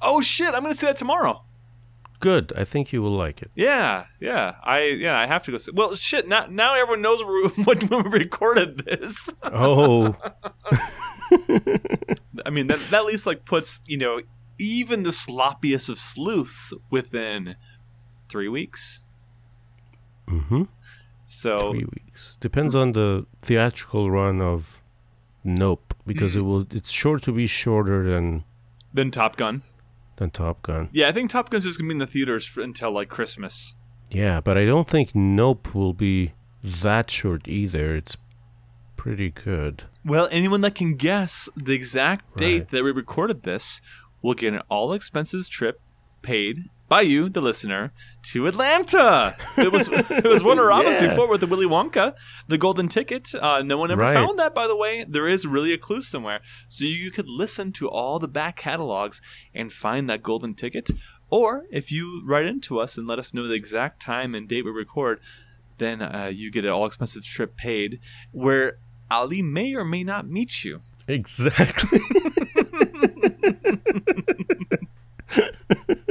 Oh shit! I'm gonna see that tomorrow. Good. I think you will like it. Yeah, yeah. I yeah, I have to go see. Well, shit. Now now everyone knows (laughs) when we recorded this. Oh, (laughs) (laughs) I mean, that, that at least like puts you know even the sloppiest of sleuths within three weeks. mm-hmm. So three weeks. Depends on the theatrical run of Nope, because Mm. it will. It's sure to be shorter than then Top Gun. Top Gun. Yeah, I think Top Gun's just gonna be in the theaters for, until like Christmas. Yeah, but I don't think Nope will be that short either. It's pretty good. Well, anyone that can guess the exact date Right. that we recorded this will get an all expenses trip paid by you, the listener, to Atlanta. It was it was one of (laughs) Rama's Yeah. before with the Willy Wonka, the golden ticket. Uh, no one ever Right. found that, by the way. There is really a clue somewhere, so you could listen to all the back catalogs and find that golden ticket. Or if you write into us and let us know the exact time and date we record, then uh, you get an all expensive trip paid, where Ali may or may not meet you. Exactly. (laughs) (laughs)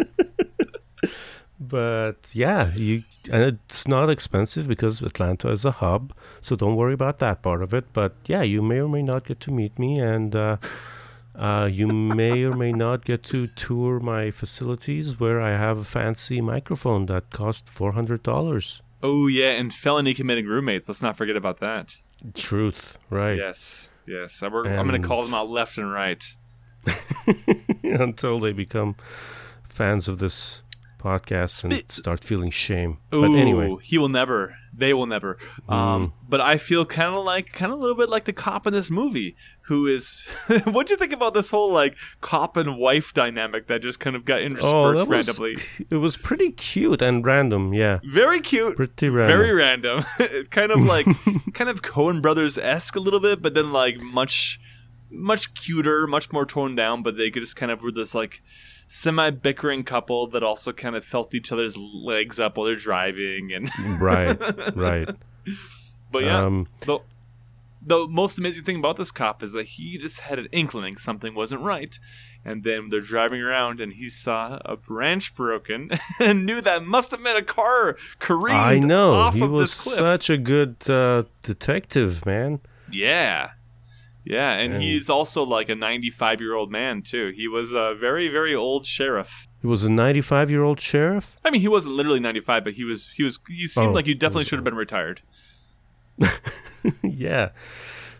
but yeah, you and it's not expensive because Atlanta is a hub, so don't worry about that part of it. But yeah, you may or may not get to meet me, and uh, uh, you may or may not get to tour my facilities where I have a fancy microphone that cost four hundred dollars. Oh yeah, and felony committing roommates. Let's not forget about that. Truth, right? Yes, yes. I I'm going to call them out left and right. (laughs) Until they become fans of this podcast and start feeling shame. Ooh, but anyway, he will never. They will never. Mm. Um, but I feel kind of like, kind of a little bit like the cop in this movie, who is. (laughs) what do you think about this whole like cop and wife dynamic that just kind of got interspersed oh, that was, randomly? (laughs) it was pretty cute and random. Yeah, Very cute. pretty random. Very random. (laughs) Kind of like, kind of Coen Brothers esque a little bit, but then like much, much cuter, much more toned down. But they just kind of were this like semi bickering couple that also kind of felt each other's legs up while they're driving, and (laughs) right, right. but yeah, Um, the- the most amazing thing about this cop is that he just had an inkling something wasn't right. And then they're driving around and he saw a branch broken (laughs) and knew that must have been a car careened I know. off He of was such a good uh, detective, man. Yeah. Yeah, and And- he's also like a 95 year old man, too. He was a very, very old sheriff. He was a 95 year old sheriff. I mean, he wasn't literally 95, but he was, he was, he seemed Oh, like he definitely should have been retired. (laughs) yeah,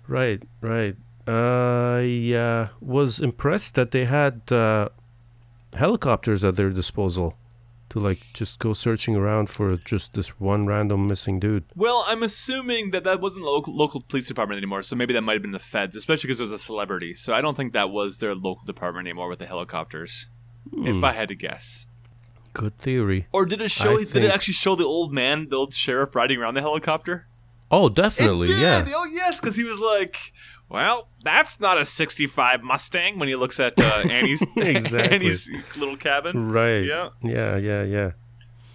right, right. I uh, was impressed that they had uh, helicopters at their disposal to like just go searching around for just this one random missing dude. Well, I'm assuming that that wasn't the local, local police department anymore, so maybe that might have been the feds, especially because it was a celebrity. So I don't think that was their local department anymore with the helicopters, if Hmm, I had to guess. good theory. Or did it show? I Did it actually show the old man, the old sheriff, riding around the helicopter? Oh, definitely, it did. yeah. Oh yes, because he was like, "Well, that's not a '65 Mustang." When he looks at uh, (laughs) Annie's (laughs) Exactly. Annie's little cabin. Right. Yeah. Yeah, yeah, yeah.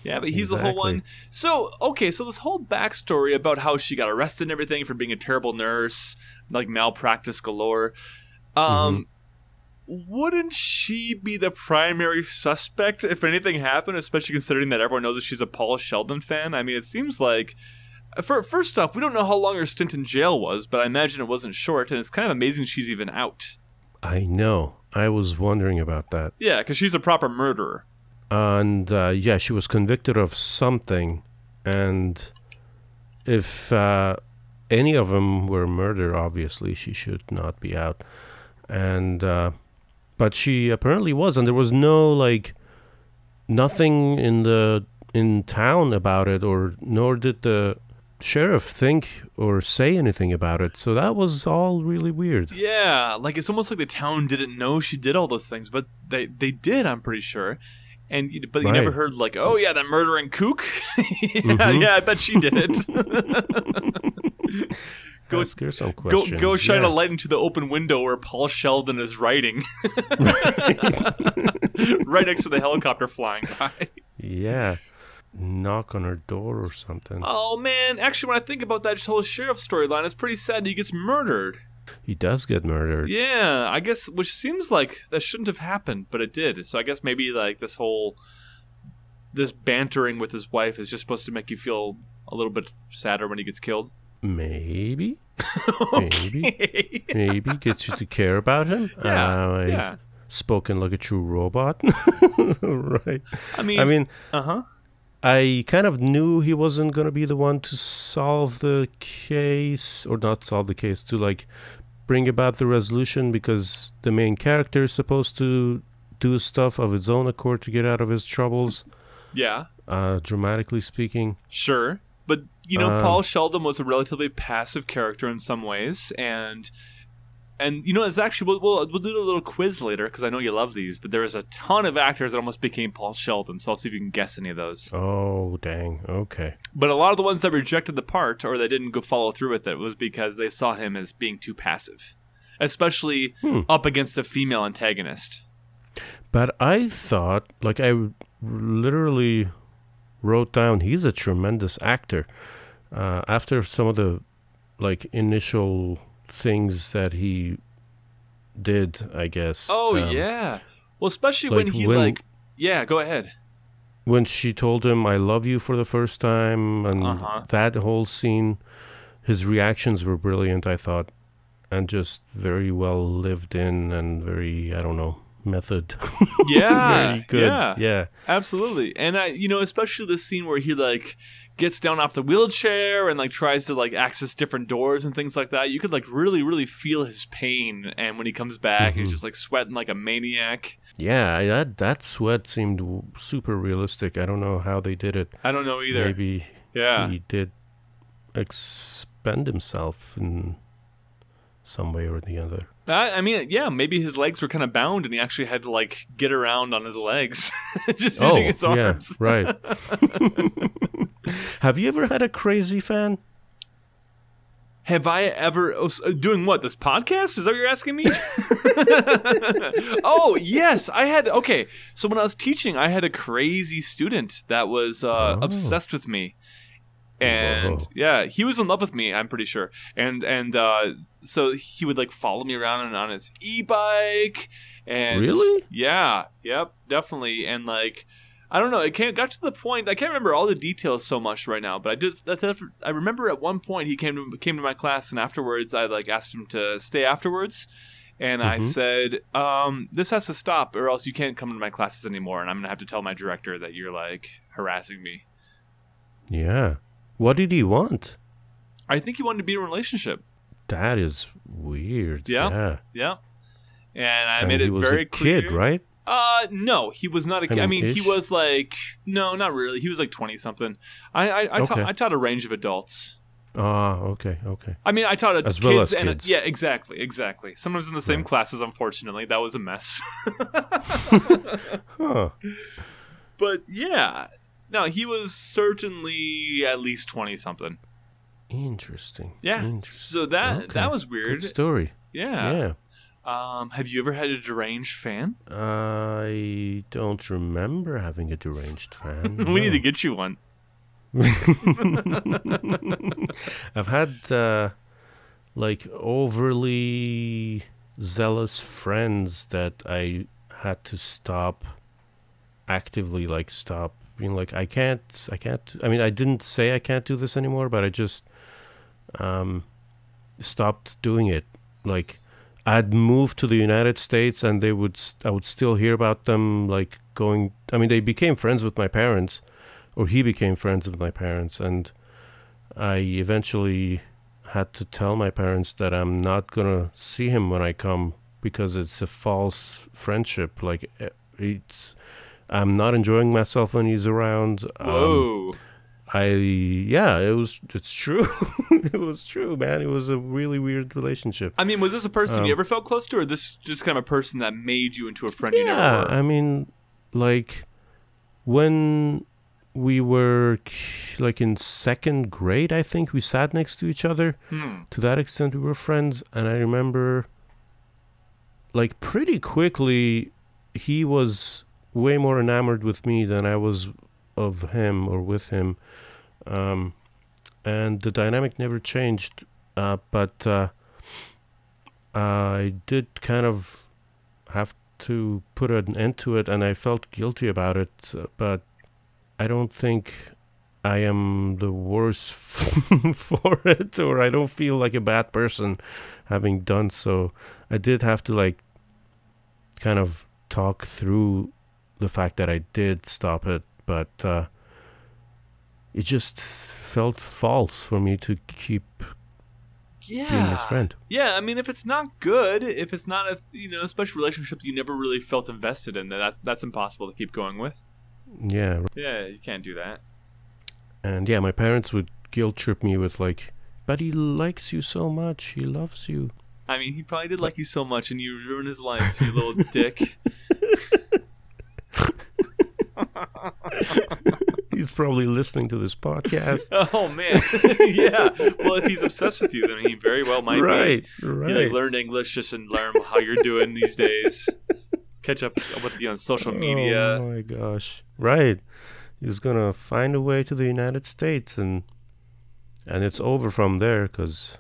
Yeah, but he's the whole one. So okay, so this whole backstory about how she got arrested and everything for being a terrible nurse, like malpractice galore. Um, wouldn't she be the primary suspect if anything happened? Especially considering that everyone knows that she's a Paul Sheldon fan. I mean, it seems like. For, first off, we don't know how long her stint in jail was, but I imagine it wasn't short, and it's kind of amazing she's even out. I know. I was wondering about that. Yeah, because she's a proper murderer. and uh, yeah, she was convicted of something, and if uh, any of them were murder, obviously she should not be out. And uh, but she apparently was, and there was no like nothing in the in town about it, or nor did the sheriff think or say anything about it. So that was all really weird. Yeah, like it's almost like the town didn't know she did all those things, but they they did. I'm pretty sure. And but you never heard like, oh yeah, that murdering kook. (laughs) yeah, Mhm. yeah, I bet she did it. (laughs) Go- Ask her some go questions. go shine yeah. a light into the open window where Paul Sheldon is writing, (laughs) right next to the helicopter flying by. Yeah. Knock on her door or something. Oh man, actually, when I think about that whole sheriff storyline, it's pretty sad. He gets murdered. He does get murdered. Yeah, I guess which seems like that shouldn't have happened, but it did. So I guess maybe like this whole this bantering with his wife is just supposed to make you feel a little bit sadder when he gets killed. Maybe. (laughs) maybe. Maybe gets you to care about him. (laughs) Yeah, Uh, yeah. spoken like a true robot. (laughs) right. I mean, I mean, uh huh. I kind of knew he wasn't going to be the one to solve the case, or not solve the case, to like bring about the resolution because the main character is supposed to do stuff of its own accord to get out of his troubles, Yeah, uh, dramatically speaking. sure. But you know, Um, Paul Sheldon was a relatively passive character in some ways, and and you know, it's actually we'll we'll, we'll do a little quiz later because I know you love these. But there is a ton of actors that almost became Paul Sheldon, so I'll see if you can guess any of those. Oh, dang. Okay. But a lot of the ones that rejected the part or they didn't go follow through with it was because they saw him as being too passive, especially Hmm. up against a female antagonist. But I thought, like, I literally wrote down he's a tremendous actor. Uh, after some of the, like, initial things that he did, I guess. Oh um, yeah, well, especially when he when- like yeah. Go ahead. When she told him, I love you for the first time, and Uh-huh. that whole scene, his reactions were brilliant, I thought, and just very well lived in and very, I don't know, method. (laughs) Yeah, very good. yeah, yeah. absolutely. And I, you know, especially the scene where he like gets down off the wheelchair and like tries to like access different doors and things like that. You could like really, really feel his pain. And when he comes back, he's Mhm. just like sweating like a maniac. Yeah, that that sweat seemed super realistic. I don't know how they did it. I don't know either. Maybe Yeah. he did expend himself in some way or the other. I, I mean, yeah, maybe his legs were kind of bound, and he actually had to like get around on his legs, (laughs) just Oh, using his yeah, arms. right. (laughs) (laughs) (laughs) Have you ever had a crazy fan? Have I ever oh, uh, doing what this podcast? Is that what you're asking me? (laughs) oh yes, I had. Okay, so when I was teaching, I had a crazy student that was uh, Oh. obsessed with me, and Whoa. yeah, he was in love with me. I'm pretty sure, and and uh, so he would like follow me around and on his e-bike, and Really? yeah, yep, definitely, and like. I don't know. It can't, got to the point. I can't remember all the details so much right now, but I did. I remember at one point he came to came to my class, and afterwards I like asked him to stay afterwards, and I Mhm. said, um, "This has to stop, or else you can't come to my classes anymore, and I'm gonna have to tell my director that you're like harassing me." Yeah. What did he want? I think he wanted to be in a relationship. That is weird. Yeah. Yeah. Yeah, and I And made he it was very a clear. kid, right? Uh, no, he was not a I kid. I mean, mean, he was like no, not really. He was like twenty something. I I, I, taught, Okay. I taught a range of adults. Ah, okay, okay. I mean, I taught As kids well as and kids. yeah, exactly, exactly. Sometimes in the same Right. classes. Unfortunately, that was a mess. (laughs) Huh. (laughs) but yeah, no, he was certainly at least twenty something. Interesting. Yeah, Interesting. so that Okay. that was Good weird. story. Yeah. Yeah. Um, have you ever had a deranged fan? I don't remember having a deranged fan. (laughs) we need to get you one. (laughs) I've had uh, like overly zealous friends that I had to stop actively like stop being like I can't I can't I mean I didn't say I can't do this anymore but I just um stopped doing it like I'd moved to the United States and they would I would still hear about them like going I mean they became friends with my parents or he became friends with my parents and I eventually had to tell my parents that I'm not gonna see him when I come because it's a false friendship. Like eh, it's, I'm not enjoying myself when he's around. Um, Whoa. I yeah, it was it's true. (laughs) it was true, man. It was a really weird relationship. I mean, was this a person you Um, ever felt close to, or this just kind of a person that made you into a friend you yeah. I mean, like when we were like in second grade, I think we sat next to each other. Hmm. to that extent we were friends and i remember like pretty quickly he was way more enamored with me than i was of him or with him um, and the dynamic never changed uh, but uh, i did kind of have to put an end to it and i felt guilty about it but i don't think I am the worse (laughs) for it, or I don't feel like a bad person having done so. I did have to like kind of talk through the fact that I did stop it, but uh, it just felt false for me to keep Yeah. being his friend. Yeah, I mean, if it's not good, if it's not a you know a special relationship you never really felt invested in, then that's that's impossible to keep going with. Yeah, Yeah, you can't do that. and yeah, my parents would guilt trip me with like, "But he likes you so much. He loves you." I mean, he probably did like you so much, and you ruined his life, you little (laughs) dick. (laughs) (laughs) He's probably listening to this podcast. (laughs) Oh man, (laughs) yeah. Well, if he's obsessed with you, then he very well might right, be. right. He like learned English just and learn how you're doing these days. Catch up with you on social media. Oh my gosh! Right, he's gonna find a way to the United States, and and it's over from there. Because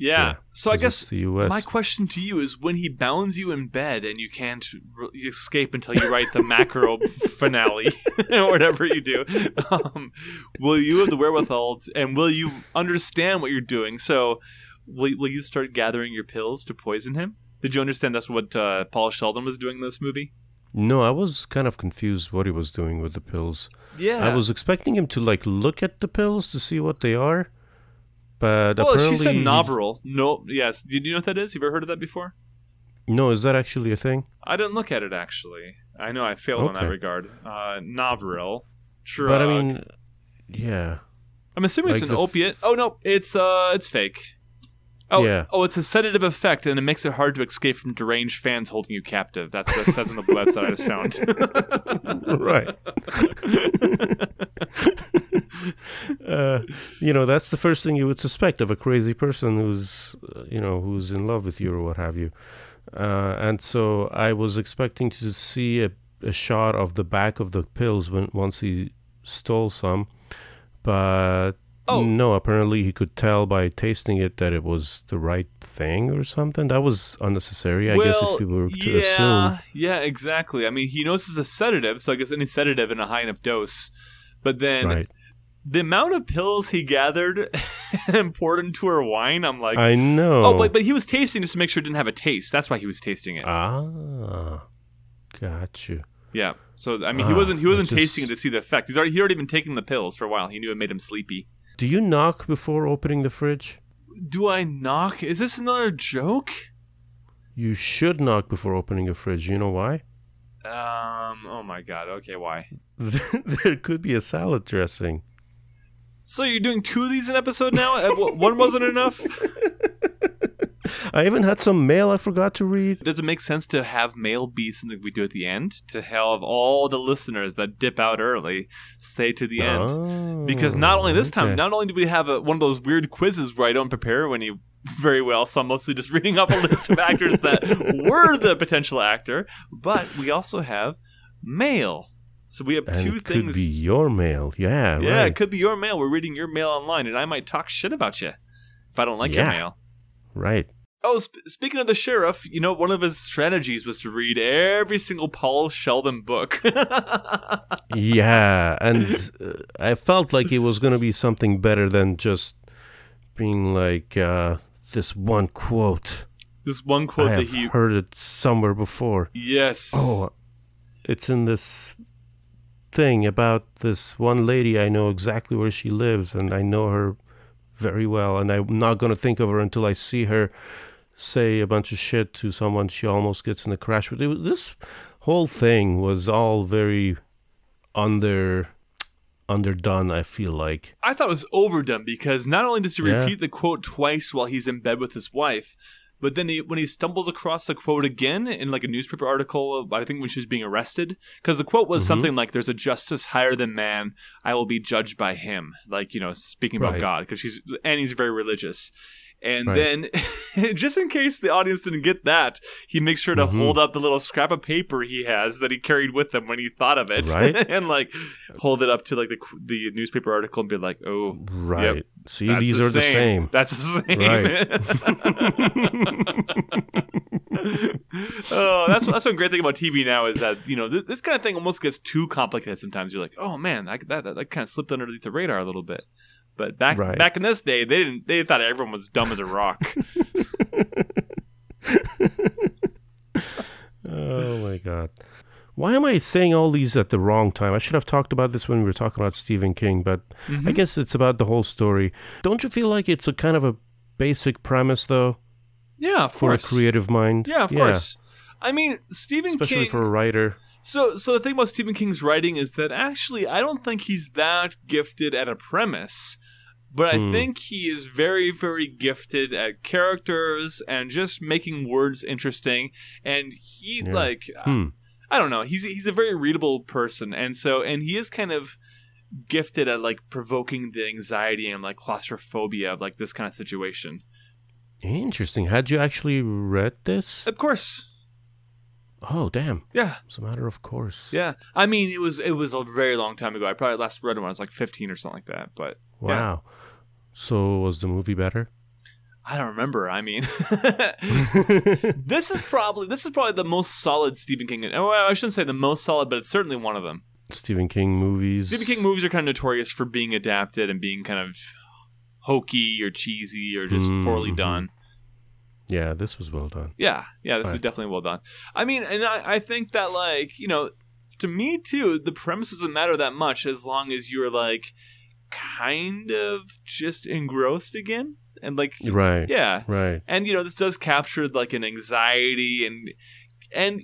yeah. So I guess the U.S. My question to you is: When he bounds you in bed and you can't r- escape until you write the macro (laughs) finale (laughs) or whatever you do, um, will you have the wherewithal and will you understand what you're doing? So, will will you start gathering your pills to poison him? Did you understand that's what uh, Paul Sheldon was doing in this movie? no, I was kind of confused what he was doing with the pills. Yeah. I was expecting him to like look at the pills to see what they are, but well, she said Novril. No, yes. Do you know what that is? You ever heard of that before? No, is that actually a thing? I didn't look at it actually. I know I failed in that regard. Uh, Novril. Drug. But I mean, yeah, I'm assuming it's an f- opiate. Oh no, it's uh, it's fake. Oh, Yeah. oh, it's a sedative effect, and it makes it hard to escape from deranged fans holding you captive. That's what it says on the website I just found. (laughs) right. (laughs) uh, you know, that's the first thing you would suspect of a crazy person who's, uh, you know, who's in love with you or what have you. Uh, and so I was expecting to see a, a shot of the back of the pills when once he stole some, but Oh. no, apparently he could tell by tasting it that it was the right thing or something. That was unnecessary, I guess, if you were to yeah, assume. Yeah, exactly. I mean, he knows it's a sedative, so I guess any sedative in a high enough dose. But then Right. the amount of pills he gathered (laughs) and poured into her wine, I'm like, I know. oh, but but he was tasting just to make sure it didn't have a taste. That's why he was tasting it. ah, got you. yeah. So I mean, he Ah, wasn't he wasn't just- tasting it to see the effect. He's already he already been taking the pills for a while. He knew it made him sleepy. Do you knock before opening the fridge? Do I knock? Is this another joke? You should knock before opening a fridge. You know why? Um. Oh my God. Okay. Why? (laughs) there could be a salad dressing. So you're doing two of these in episode now? Uh, One wasn't enough. (laughs) I even had some mail I forgot to read. Does it make sense to have mail be something we do at the end to have all the listeners that dip out early stay to the end? Oh, Because not only this time, not only do we have a, one of those weird quizzes where I don't prepare any very well, so I'm mostly just (laughs) reading off a list of actors that were the potential actor, but we also have mail. So we have and two it things. could be your mail. Yeah, yeah, right. it could be your mail. We're reading your mail online, and I might talk shit about you if I don't like your mail. right. Oh, sp- speaking of the sheriff, you know, one of his strategies was to read every single Paul Sheldon book. (laughs) Yeah, and uh, I felt like it was going to be something better than just being like uh, this one quote. this one quote I that he. heard it somewhere before. Yes. Oh, it's in this thing about this one lady. I know exactly where she lives, and I know her very well. And I'm not going to think of her until I see her say a bunch of shit to someone she almost gets in a crash with. It this whole thing was all very under underdone. I feel like. I thought it was overdone because not only does he Yeah. repeat the quote twice while he's in bed with his wife, but then he, when he stumbles across the quote again in like a newspaper article, I think when she was being arrested, because the quote was Mhm. something like, "There's a justice higher than man. I will be judged by him." Like you know, speaking about Right. God, because she's and he's very religious. And Right. then, (laughs) just in case the audience didn't get that, he makes sure to Mhm. hold up the little scrap of paper he has that he carried with him when he thought of it, Right. (laughs) and like hold it up to like the the newspaper article and be like, "Oh, Right. See, these the are the same. same. That's the same. (laughs) oh, that's that's one great thing about TV now is that you know th- this kind of thing almost gets too complicated. Sometimes you're like, oh man, I, that, that that kind of slipped underneath the radar a little bit. But back Right. back in this day, they didn't. They thought everyone was dumb as a rock. (laughs) Oh my god. Why am I saying all these at the wrong time? I should have talked about this when we were talking about Stephen King, but Mm-hmm. I guess it's about the whole story. Don't you feel like it's a kind of a basic premise though yeah, of for course. a creative mind? Yeah, of course. I mean, Stephen Especially King. for a writer. So, so the thing about Stephen King's writing is that actually, I don't think he's that gifted at a premise, but I Hmm. think he is very, very gifted at characters and just making words interesting. And he, Yeah. like, Hmm. I don't know, he's he's a very readable person, and so, and he is kind of gifted at like provoking the anxiety and like claustrophobia of like this kind of situation. Interesting. Had you actually read this? Of course, Oh, damn. yeah. It's a matter of course. Yeah, I mean, it was it was a very long time ago. I probably last read it when I was like fifteen or something like that. But Wow. So was the movie better? I don't remember. I mean, (laughs) this is probably this is probably the most solid Stephen King. Well, I shouldn't say the most solid, but it's certainly one of them. Stephen King movies. Stephen King movies are kind of notorious for being adapted and being kind of hokey or cheesy or just poorly Mhm. done. Yeah, this was well done. Yeah, yeah, this is Right. definitely well done. I mean, and I, I think that like you know, to me too, the premise doesn't matter that much as long as you're like kind of just engrossed again and like Right. yeah, Right. and you know this does capture like an anxiety and and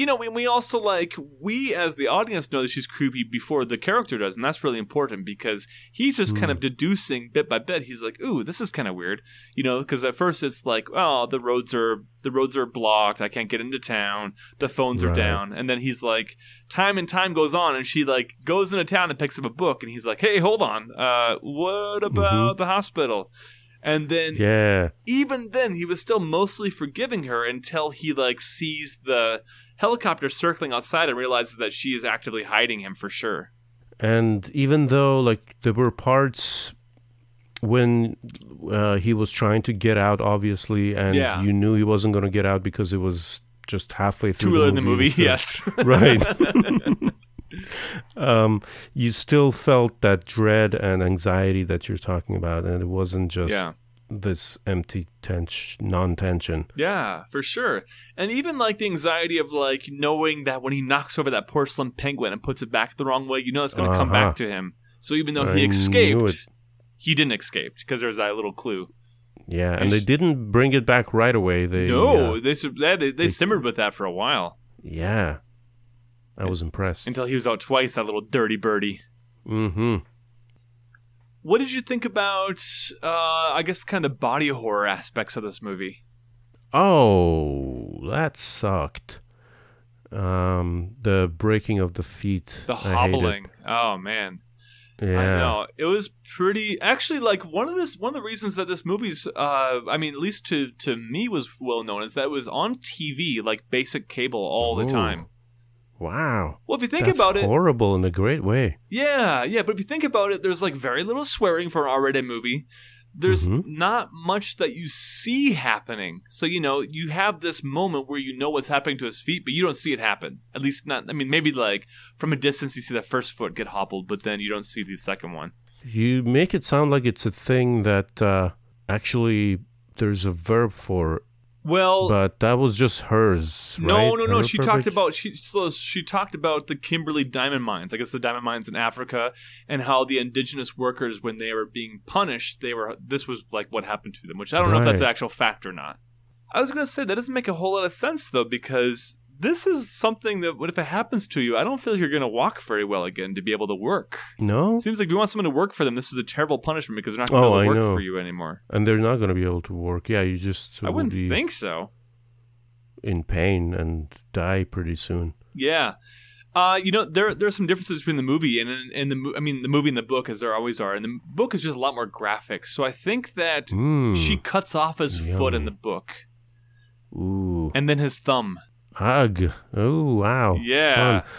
you know we, we also like we as the audience know that she's creepy before the character does and that's really important because he's just kind Hmm. of deducing bit by bit. He's like ooh this is kind of weird you know because at first it's like oh the roads are the roads are blocked. I can't get into town. The phones are down. And then he's like time and time goes on and she like goes into town and picks up a book and he's like hey hold on. Uh what about the hospital? And then Yeah. even then he was still mostly forgiving her until he like sees the helicopter circling outside and realizes that she is actively hiding him for sure And even though like there were parts when uh, he was trying to get out, obviously, and Yeah. you knew he wasn't going to get out because it was just halfway through Too early in the movie, yes. (laughs) right. (laughs) um, you still felt that dread and anxiety that you're talking about, and it wasn't just yeah. This empty tension, non-tension. Yeah, for sure. And even like the anxiety of like knowing that when he knocks over that porcelain penguin and puts it back the wrong way, you know it's going to come Uh-huh. back to him. So even though he escaped, he didn't escape because there's that little clue. Yeah, And and they sh- didn't bring it back right away. They no, uh, they, they they they simmered with that for a while yeah, I was impressed. until he was out twice. That little dirty birdie. mm-hmm. What did you think about? Uh, I guess kind of the body horror aspects of this movie. Oh, that sucked. Um, the breaking of the feet. The hobbling. Oh man. Yeah. I know it was pretty. Actually, like one of this, one of the reasons that this movie's, uh, I mean, at least to to me, was well known is that it was on TV, like basic cable, all the Ooh. time. Wow. Well, if you think That's about it, horrible in a great way. yeah, yeah. But if you think about it, there's like very little swearing for an R-rated movie. There's Mhm. not much that you see happening. So you know, you have this moment where you know what's happening to his feet, but you don't see it happen. At least not. I mean, maybe like from a distance you see the first foot get hobbled, but then you don't see the second one. You make it sound like it's a thing that uh, actually there's a verb for, Well, but that was just hers. No, right? no, no. Her She talked about she so she talked about the Kimberley diamond mines. I guess the diamond mines in Africa and how the indigenous workers, when they were being punished, they were this was like what happened to them. Which I don't know if that's an actual fact or not. I was gonna say that doesn't make a whole lot of sense though because this is something that what if it happens to you? I don't feel like you're gonna walk very well again to be able to work. No, seems like if you want someone to work for them, this is a terrible punishment because they're not gonna Oh, be able to work for you anymore. and they're not going to be able to work. Yeah, you just I wouldn't think so. in pain and die pretty soon. Yeah. Uh, you know, there there's some differences between the movie and in, in the I mean the movie and the book as there always are. And the book is just a lot more graphic. So I think that Mm. she cuts off his foot in the book Ooh. and then his thumb. Ugh. Oh, wow. Yeah. Fun.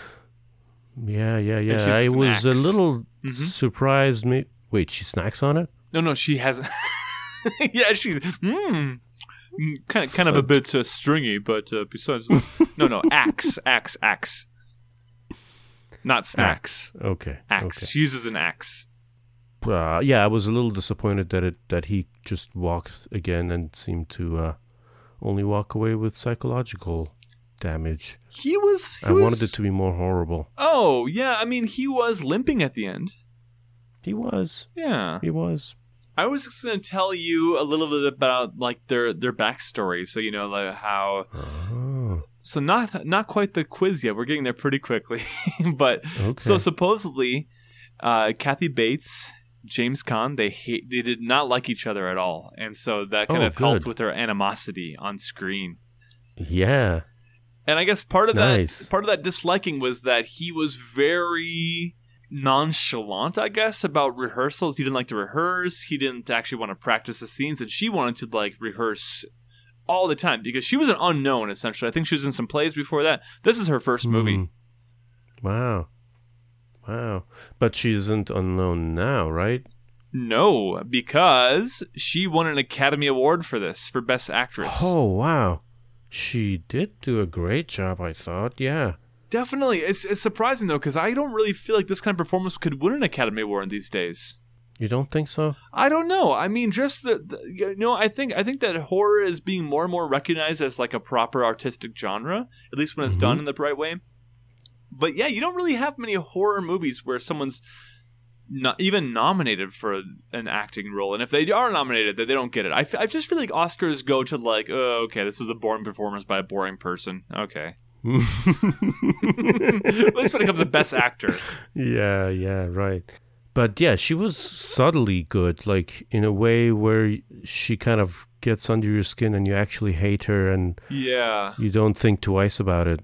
Yeah, yeah, yeah. I was a little Mhm. surprised. Me- Wait, she snacks on it? No, no, she hasn't. (laughs) yeah, she's mm, kind of kind of a bit uh, stringy, but uh, besides, no, no, (laughs) axe, axe, axe, not snacks. Okay. Axe. She uses an axe. Uh, yeah, I was a little disappointed that it that he just walked again and seemed to uh, only walk away with psychological damage. He was. He I was, wanted it to be more horrible. Oh yeah, I mean, he was limping at the end. He was. Yeah. He was. I was just going to tell you a little bit about like their their backstory, so you know like how. Oh, So not not quite the quiz yet. We're getting there pretty quickly, (laughs) but okay. so supposedly, uh, Kathy Bates, James Caan, they hate they did not like each other at all, and so that kind Oh, of helped with their animosity on screen. yeah. And I guess part of Nice. that part of that disliking was that he was very nonchalant, I guess, about rehearsals. He didn't like to rehearse. He didn't actually want to practice the scenes, and she wanted to like rehearse all the time because she was an unknown essentially. I think she was in some plays before that. This is her first movie. Hmm. Wow. Wow. But she isn't unknown now, right? No, because she won an Academy Award for this for Best Actress. Oh, wow. She did do a great job, I thought. Yeah. Definitely, it's it's surprising though because I don't really feel like this kind of performance could win an Academy Award in these days. You don't think so? I don't know. I mean, just the, the you know, I think I think that horror is being more and more recognized as like a proper artistic genre, at least when it's Mhm. done in the right way. But yeah, you don't really have many horror movies where someone's not even nominated for an acting role, and if they are nominated, that they don't get it. I, f- I just feel like Oscars go to like, oh, okay, this is a boring performance by a boring person. Okay, at least when it comes to Best Actor. Yeah, yeah, right. But yeah, she was subtly good, like in a way where she kind of gets under your skin and you actually hate her and Yeah. you don't think twice about it.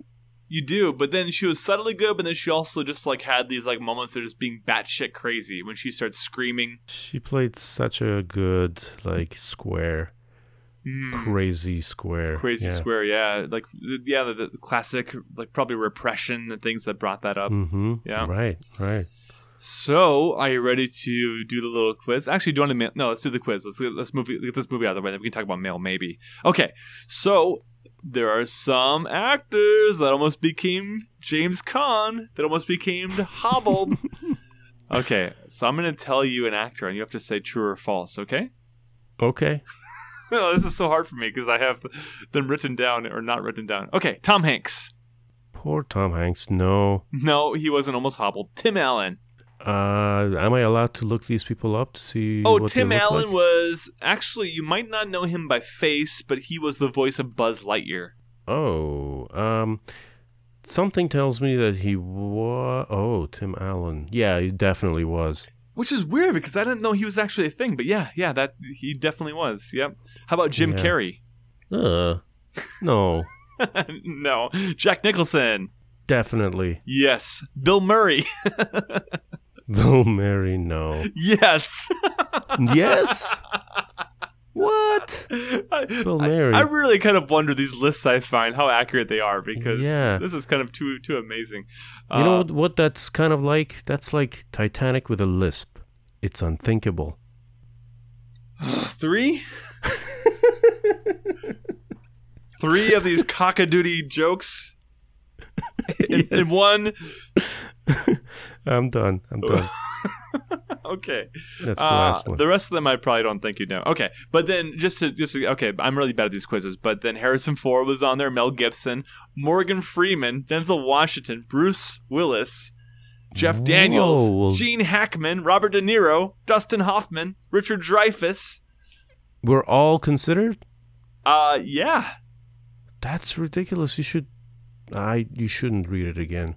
You do, but then she was subtly good, but then she also just like had these like moments of just being batshit crazy when she starts screaming. She played such a good, like, square, Mm, crazy square. crazy yeah. square, yeah, like yeah, the, the classic like probably repression and things that brought that up. Mm-hmm. Yeah. Right, right. So, are you ready to do the little quiz? Actually, do you want to mail? No, let's do the quiz. Let's let's move get this movie out of the way. Then we can talk about mail, maybe. Okay. So there are some actors that almost became James Caan, that almost became hobbled. (laughs) okay, so I'm going to tell you an actor, and you have to say true or false. Okay. Okay. (laughs) oh, this is so hard for me because I have them written down or not written down. Okay, Tom Hanks. Poor Tom Hanks. No. No, he wasn't almost hobbled. Tim Allen. Uh, am I allowed to look these people up to see? Oh, what Tim Allen like? was actually you might not know him by face, but he was the voice of Buzz Lightyear. Oh, um, something tells me that he was. Oh, Tim Allen. Yeah, he definitely was. Which is weird because I didn't know he was actually a thing, but yeah, yeah, that he definitely was. Yep. How about Jim Yeah. Carrey? Uh, no, (laughs) no. Jack Nicholson. definitely. Yes. Bill Murray. (laughs) (laughs) Bill Murray. No. yes. yes. (laughs) What? I, Bill I- Murray. I, really kind of wonder these lists I find how accurate they are because Yeah. this is kind of too too amazing. You know Uh, what, what that's kind of like? That's like Titanic with a lisp. It's unthinkable. (sighs) three (laughs) three of these cockadoodie jokes in, in Yes. one (laughs) I'm done. I'm done. (laughs) okay That's the uh, last one. the rest of them i probably don't think you know okay but then just to just okay i'm really bad at these quizzes but then harrison ford was on there mel gibson morgan freeman denzel washington bruce willis jeff daniels Whoa. gene hackman robert de niro dustin hoffman richard dreyfuss We're all considered. uh yeah That's ridiculous. You should. I. You shouldn't read it again.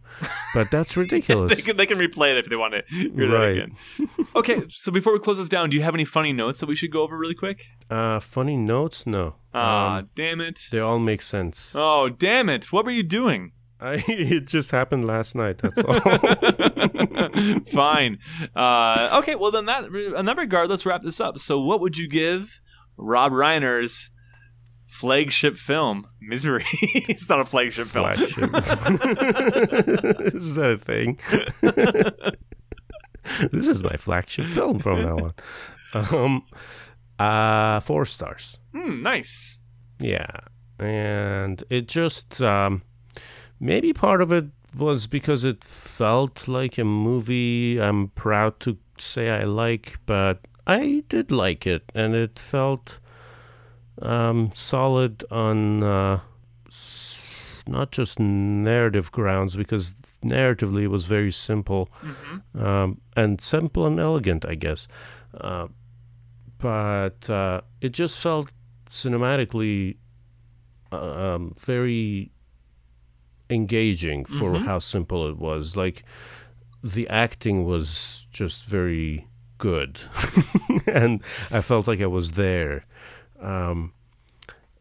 But that's ridiculous. (laughs) they can they can replay it if they want to hear that Right. again. (laughs) Okay, so before we close this down, do you have any funny notes that we should go over really quick? Uh, funny notes? No. Ah, Um, damn it! they all make sense. Oh, damn it! What were you doing? (laughs) I. It just happened last night. That's all. Fine. Uh, okay, well then that in that regard, let's wrap this up. So, what would you give Rob Reiner's flagship film, Misery? (laughs) it's not a flagship film. Flagship. (laughs) is that a thing? (laughs) this is my flagship film from now on. Um, uh, four stars. Hmm, nice. Yeah, and it just um, maybe part of it was because it felt like a movie I'm proud to say I like, but I did like it, and it felt um, solid on uh, not just narrative grounds because narratively it was very simple hmm um, and simple and elegant, I guess. Uh, but uh, it just felt cinematically uh, um, very engaging for Mhm. how simple it was. Like the acting was just very good, (laughs) and I felt like I was there. Um,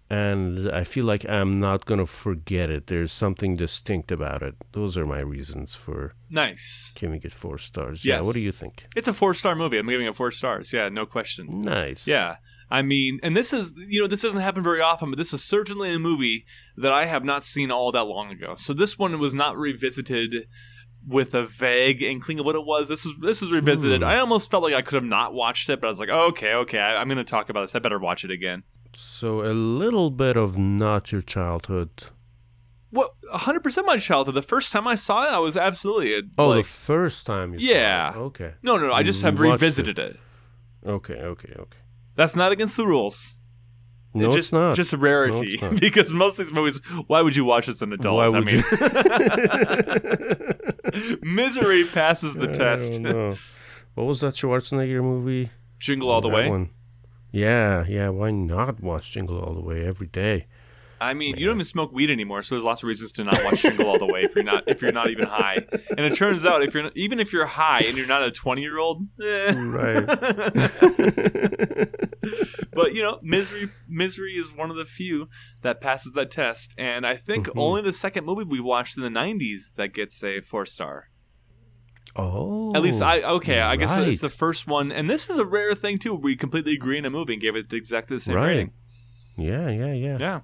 and I feel like I'm not gonna forget it. There's something distinct about it. Those are my reasons for Nice. giving it four stars. Yeah, what do you think? It's a four star movie. I'm giving it four stars. Yeah, no question. Nice. Yeah. I mean, and this is, you know, this doesn't happen very often, but this is certainly a movie that I have not seen all that long ago. So this one was not revisited with a vague inkling of what it was. This was this was revisited. Hmm. I almost felt like I could have not watched it, but I was like, oh, okay, okay, I, I'm going to talk about this. I better watch it again. So a little bit of not your childhood. What 100% my childhood. The first time I saw it, I was absolutely uh, Oh, like, the first time you Yeah. saw it. Okay. no, no, no. I just have revisited it. Okay, okay, okay. That's not against the rules. No, just, it's not. Just a rarity. No, (laughs) because most of these movies, why would you watch this an adult? Why I mean, (laughs) misery passes the (laughs) I test. What was that Schwarzenegger movie? Jingle all the That way. one. Yeah, yeah. Why not watch Jingle All the Way every day? I mean, you don't even smoke weed anymore, so there's lots of reasons to not watch Jingle all the way if you're not if you're not even high. And it turns out if you're not, even if you're high and you're not a 20 year old, Right. (laughs) but you know, misery misery is one of the few that passes that test, and I think Mhm. only the second movie we watched in the 90s that gets a four star. Oh. At least I okay, I guess it's the first one, and this is a rare thing too. We completely agree in a movie and gave it exactly the same Right. rating. Yeah, yeah, yeah. Yeah,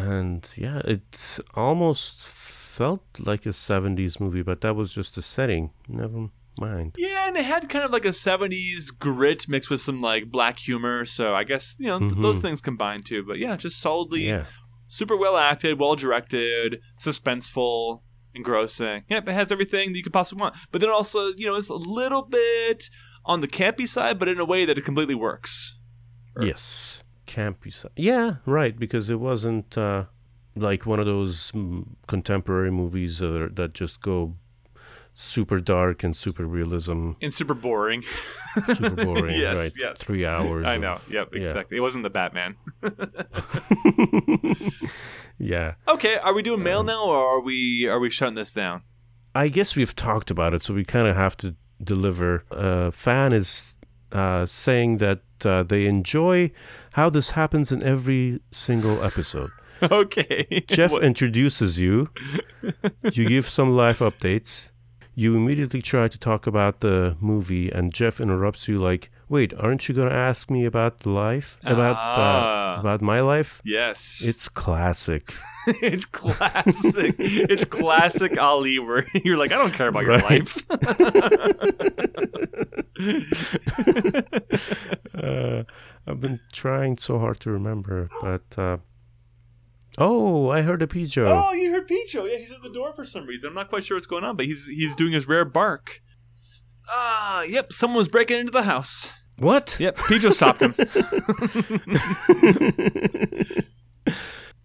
And yeah, it almost felt like a 70s movie, but that was just the setting. Never mind. Yeah, and it had kind of like a 70s grit mixed with some like black humor. So I guess, you know, th- those mm-hmm. things combined too. But yeah, just solidly Yeah. super well acted, well directed, suspenseful, engrossing. Yep, it has everything that you could possibly want. But then also, you know, it's a little bit on the campy side, but in a way that it completely works. Or- Yes. Campy side. Yeah, right. Because it wasn't uh, like one of those mm, contemporary movies that, that just go super dark and super realism, And super boring. super boring. (laughs) Yes, right? yes. Three hours. I of- know. Yep, yeah. exactly. It wasn't the Batman. (laughs) (laughs) yeah. Okay, are we doing mail now or are we are we shutting this down? I guess we've talked about it, so we kind of have to deliver. A fan is uh, saying that uh, they enjoy how this happens in every single episode. (laughs) Okay. Jeff What- introduces you. You give some life updates. You immediately try to talk about the movie, and Jeff interrupts you like, "Wait, aren't you gonna ask me about life? About Ah. uh, about my life?" yes. It's classic. (laughs) it's classic. it's classic Ali where (laughs) you're like, I don't care about your life. (laughs) uh, I've been trying so hard to remember, but uh, oh, I heard a pigeon. oh, you heard Picho. Yeah, he's at the door for some reason. I'm not quite sure what's going on, but he's he's doing his rare bark. Ah, yep, someone was breaking into the house. What? Yep, Picho stopped him. (laughs)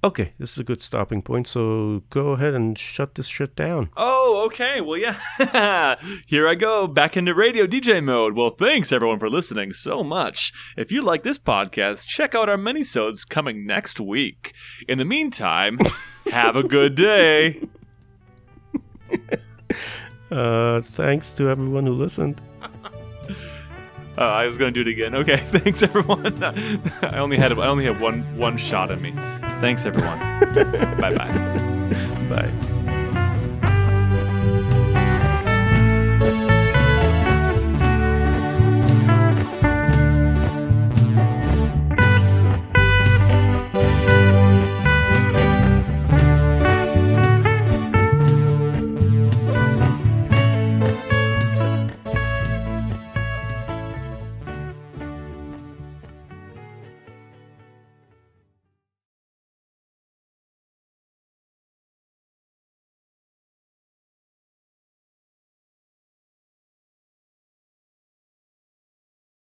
Okay, this is a good stopping point. So go ahead and shut this shit down. Oh, okay. Well, yeah. (laughs) Here I go, back into radio DJ mode. Well, thanks everyone for listening so much. If you like this podcast, check out our minisodes coming next week. In the meantime, (laughs) have a good day. Uh, thanks to everyone who listened. Uh, I was gonna do it again. Okay, (laughs) thanks everyone. (laughs) I only had I only had one one shot in me. Thanks everyone. (laughs) bye bye. Bye.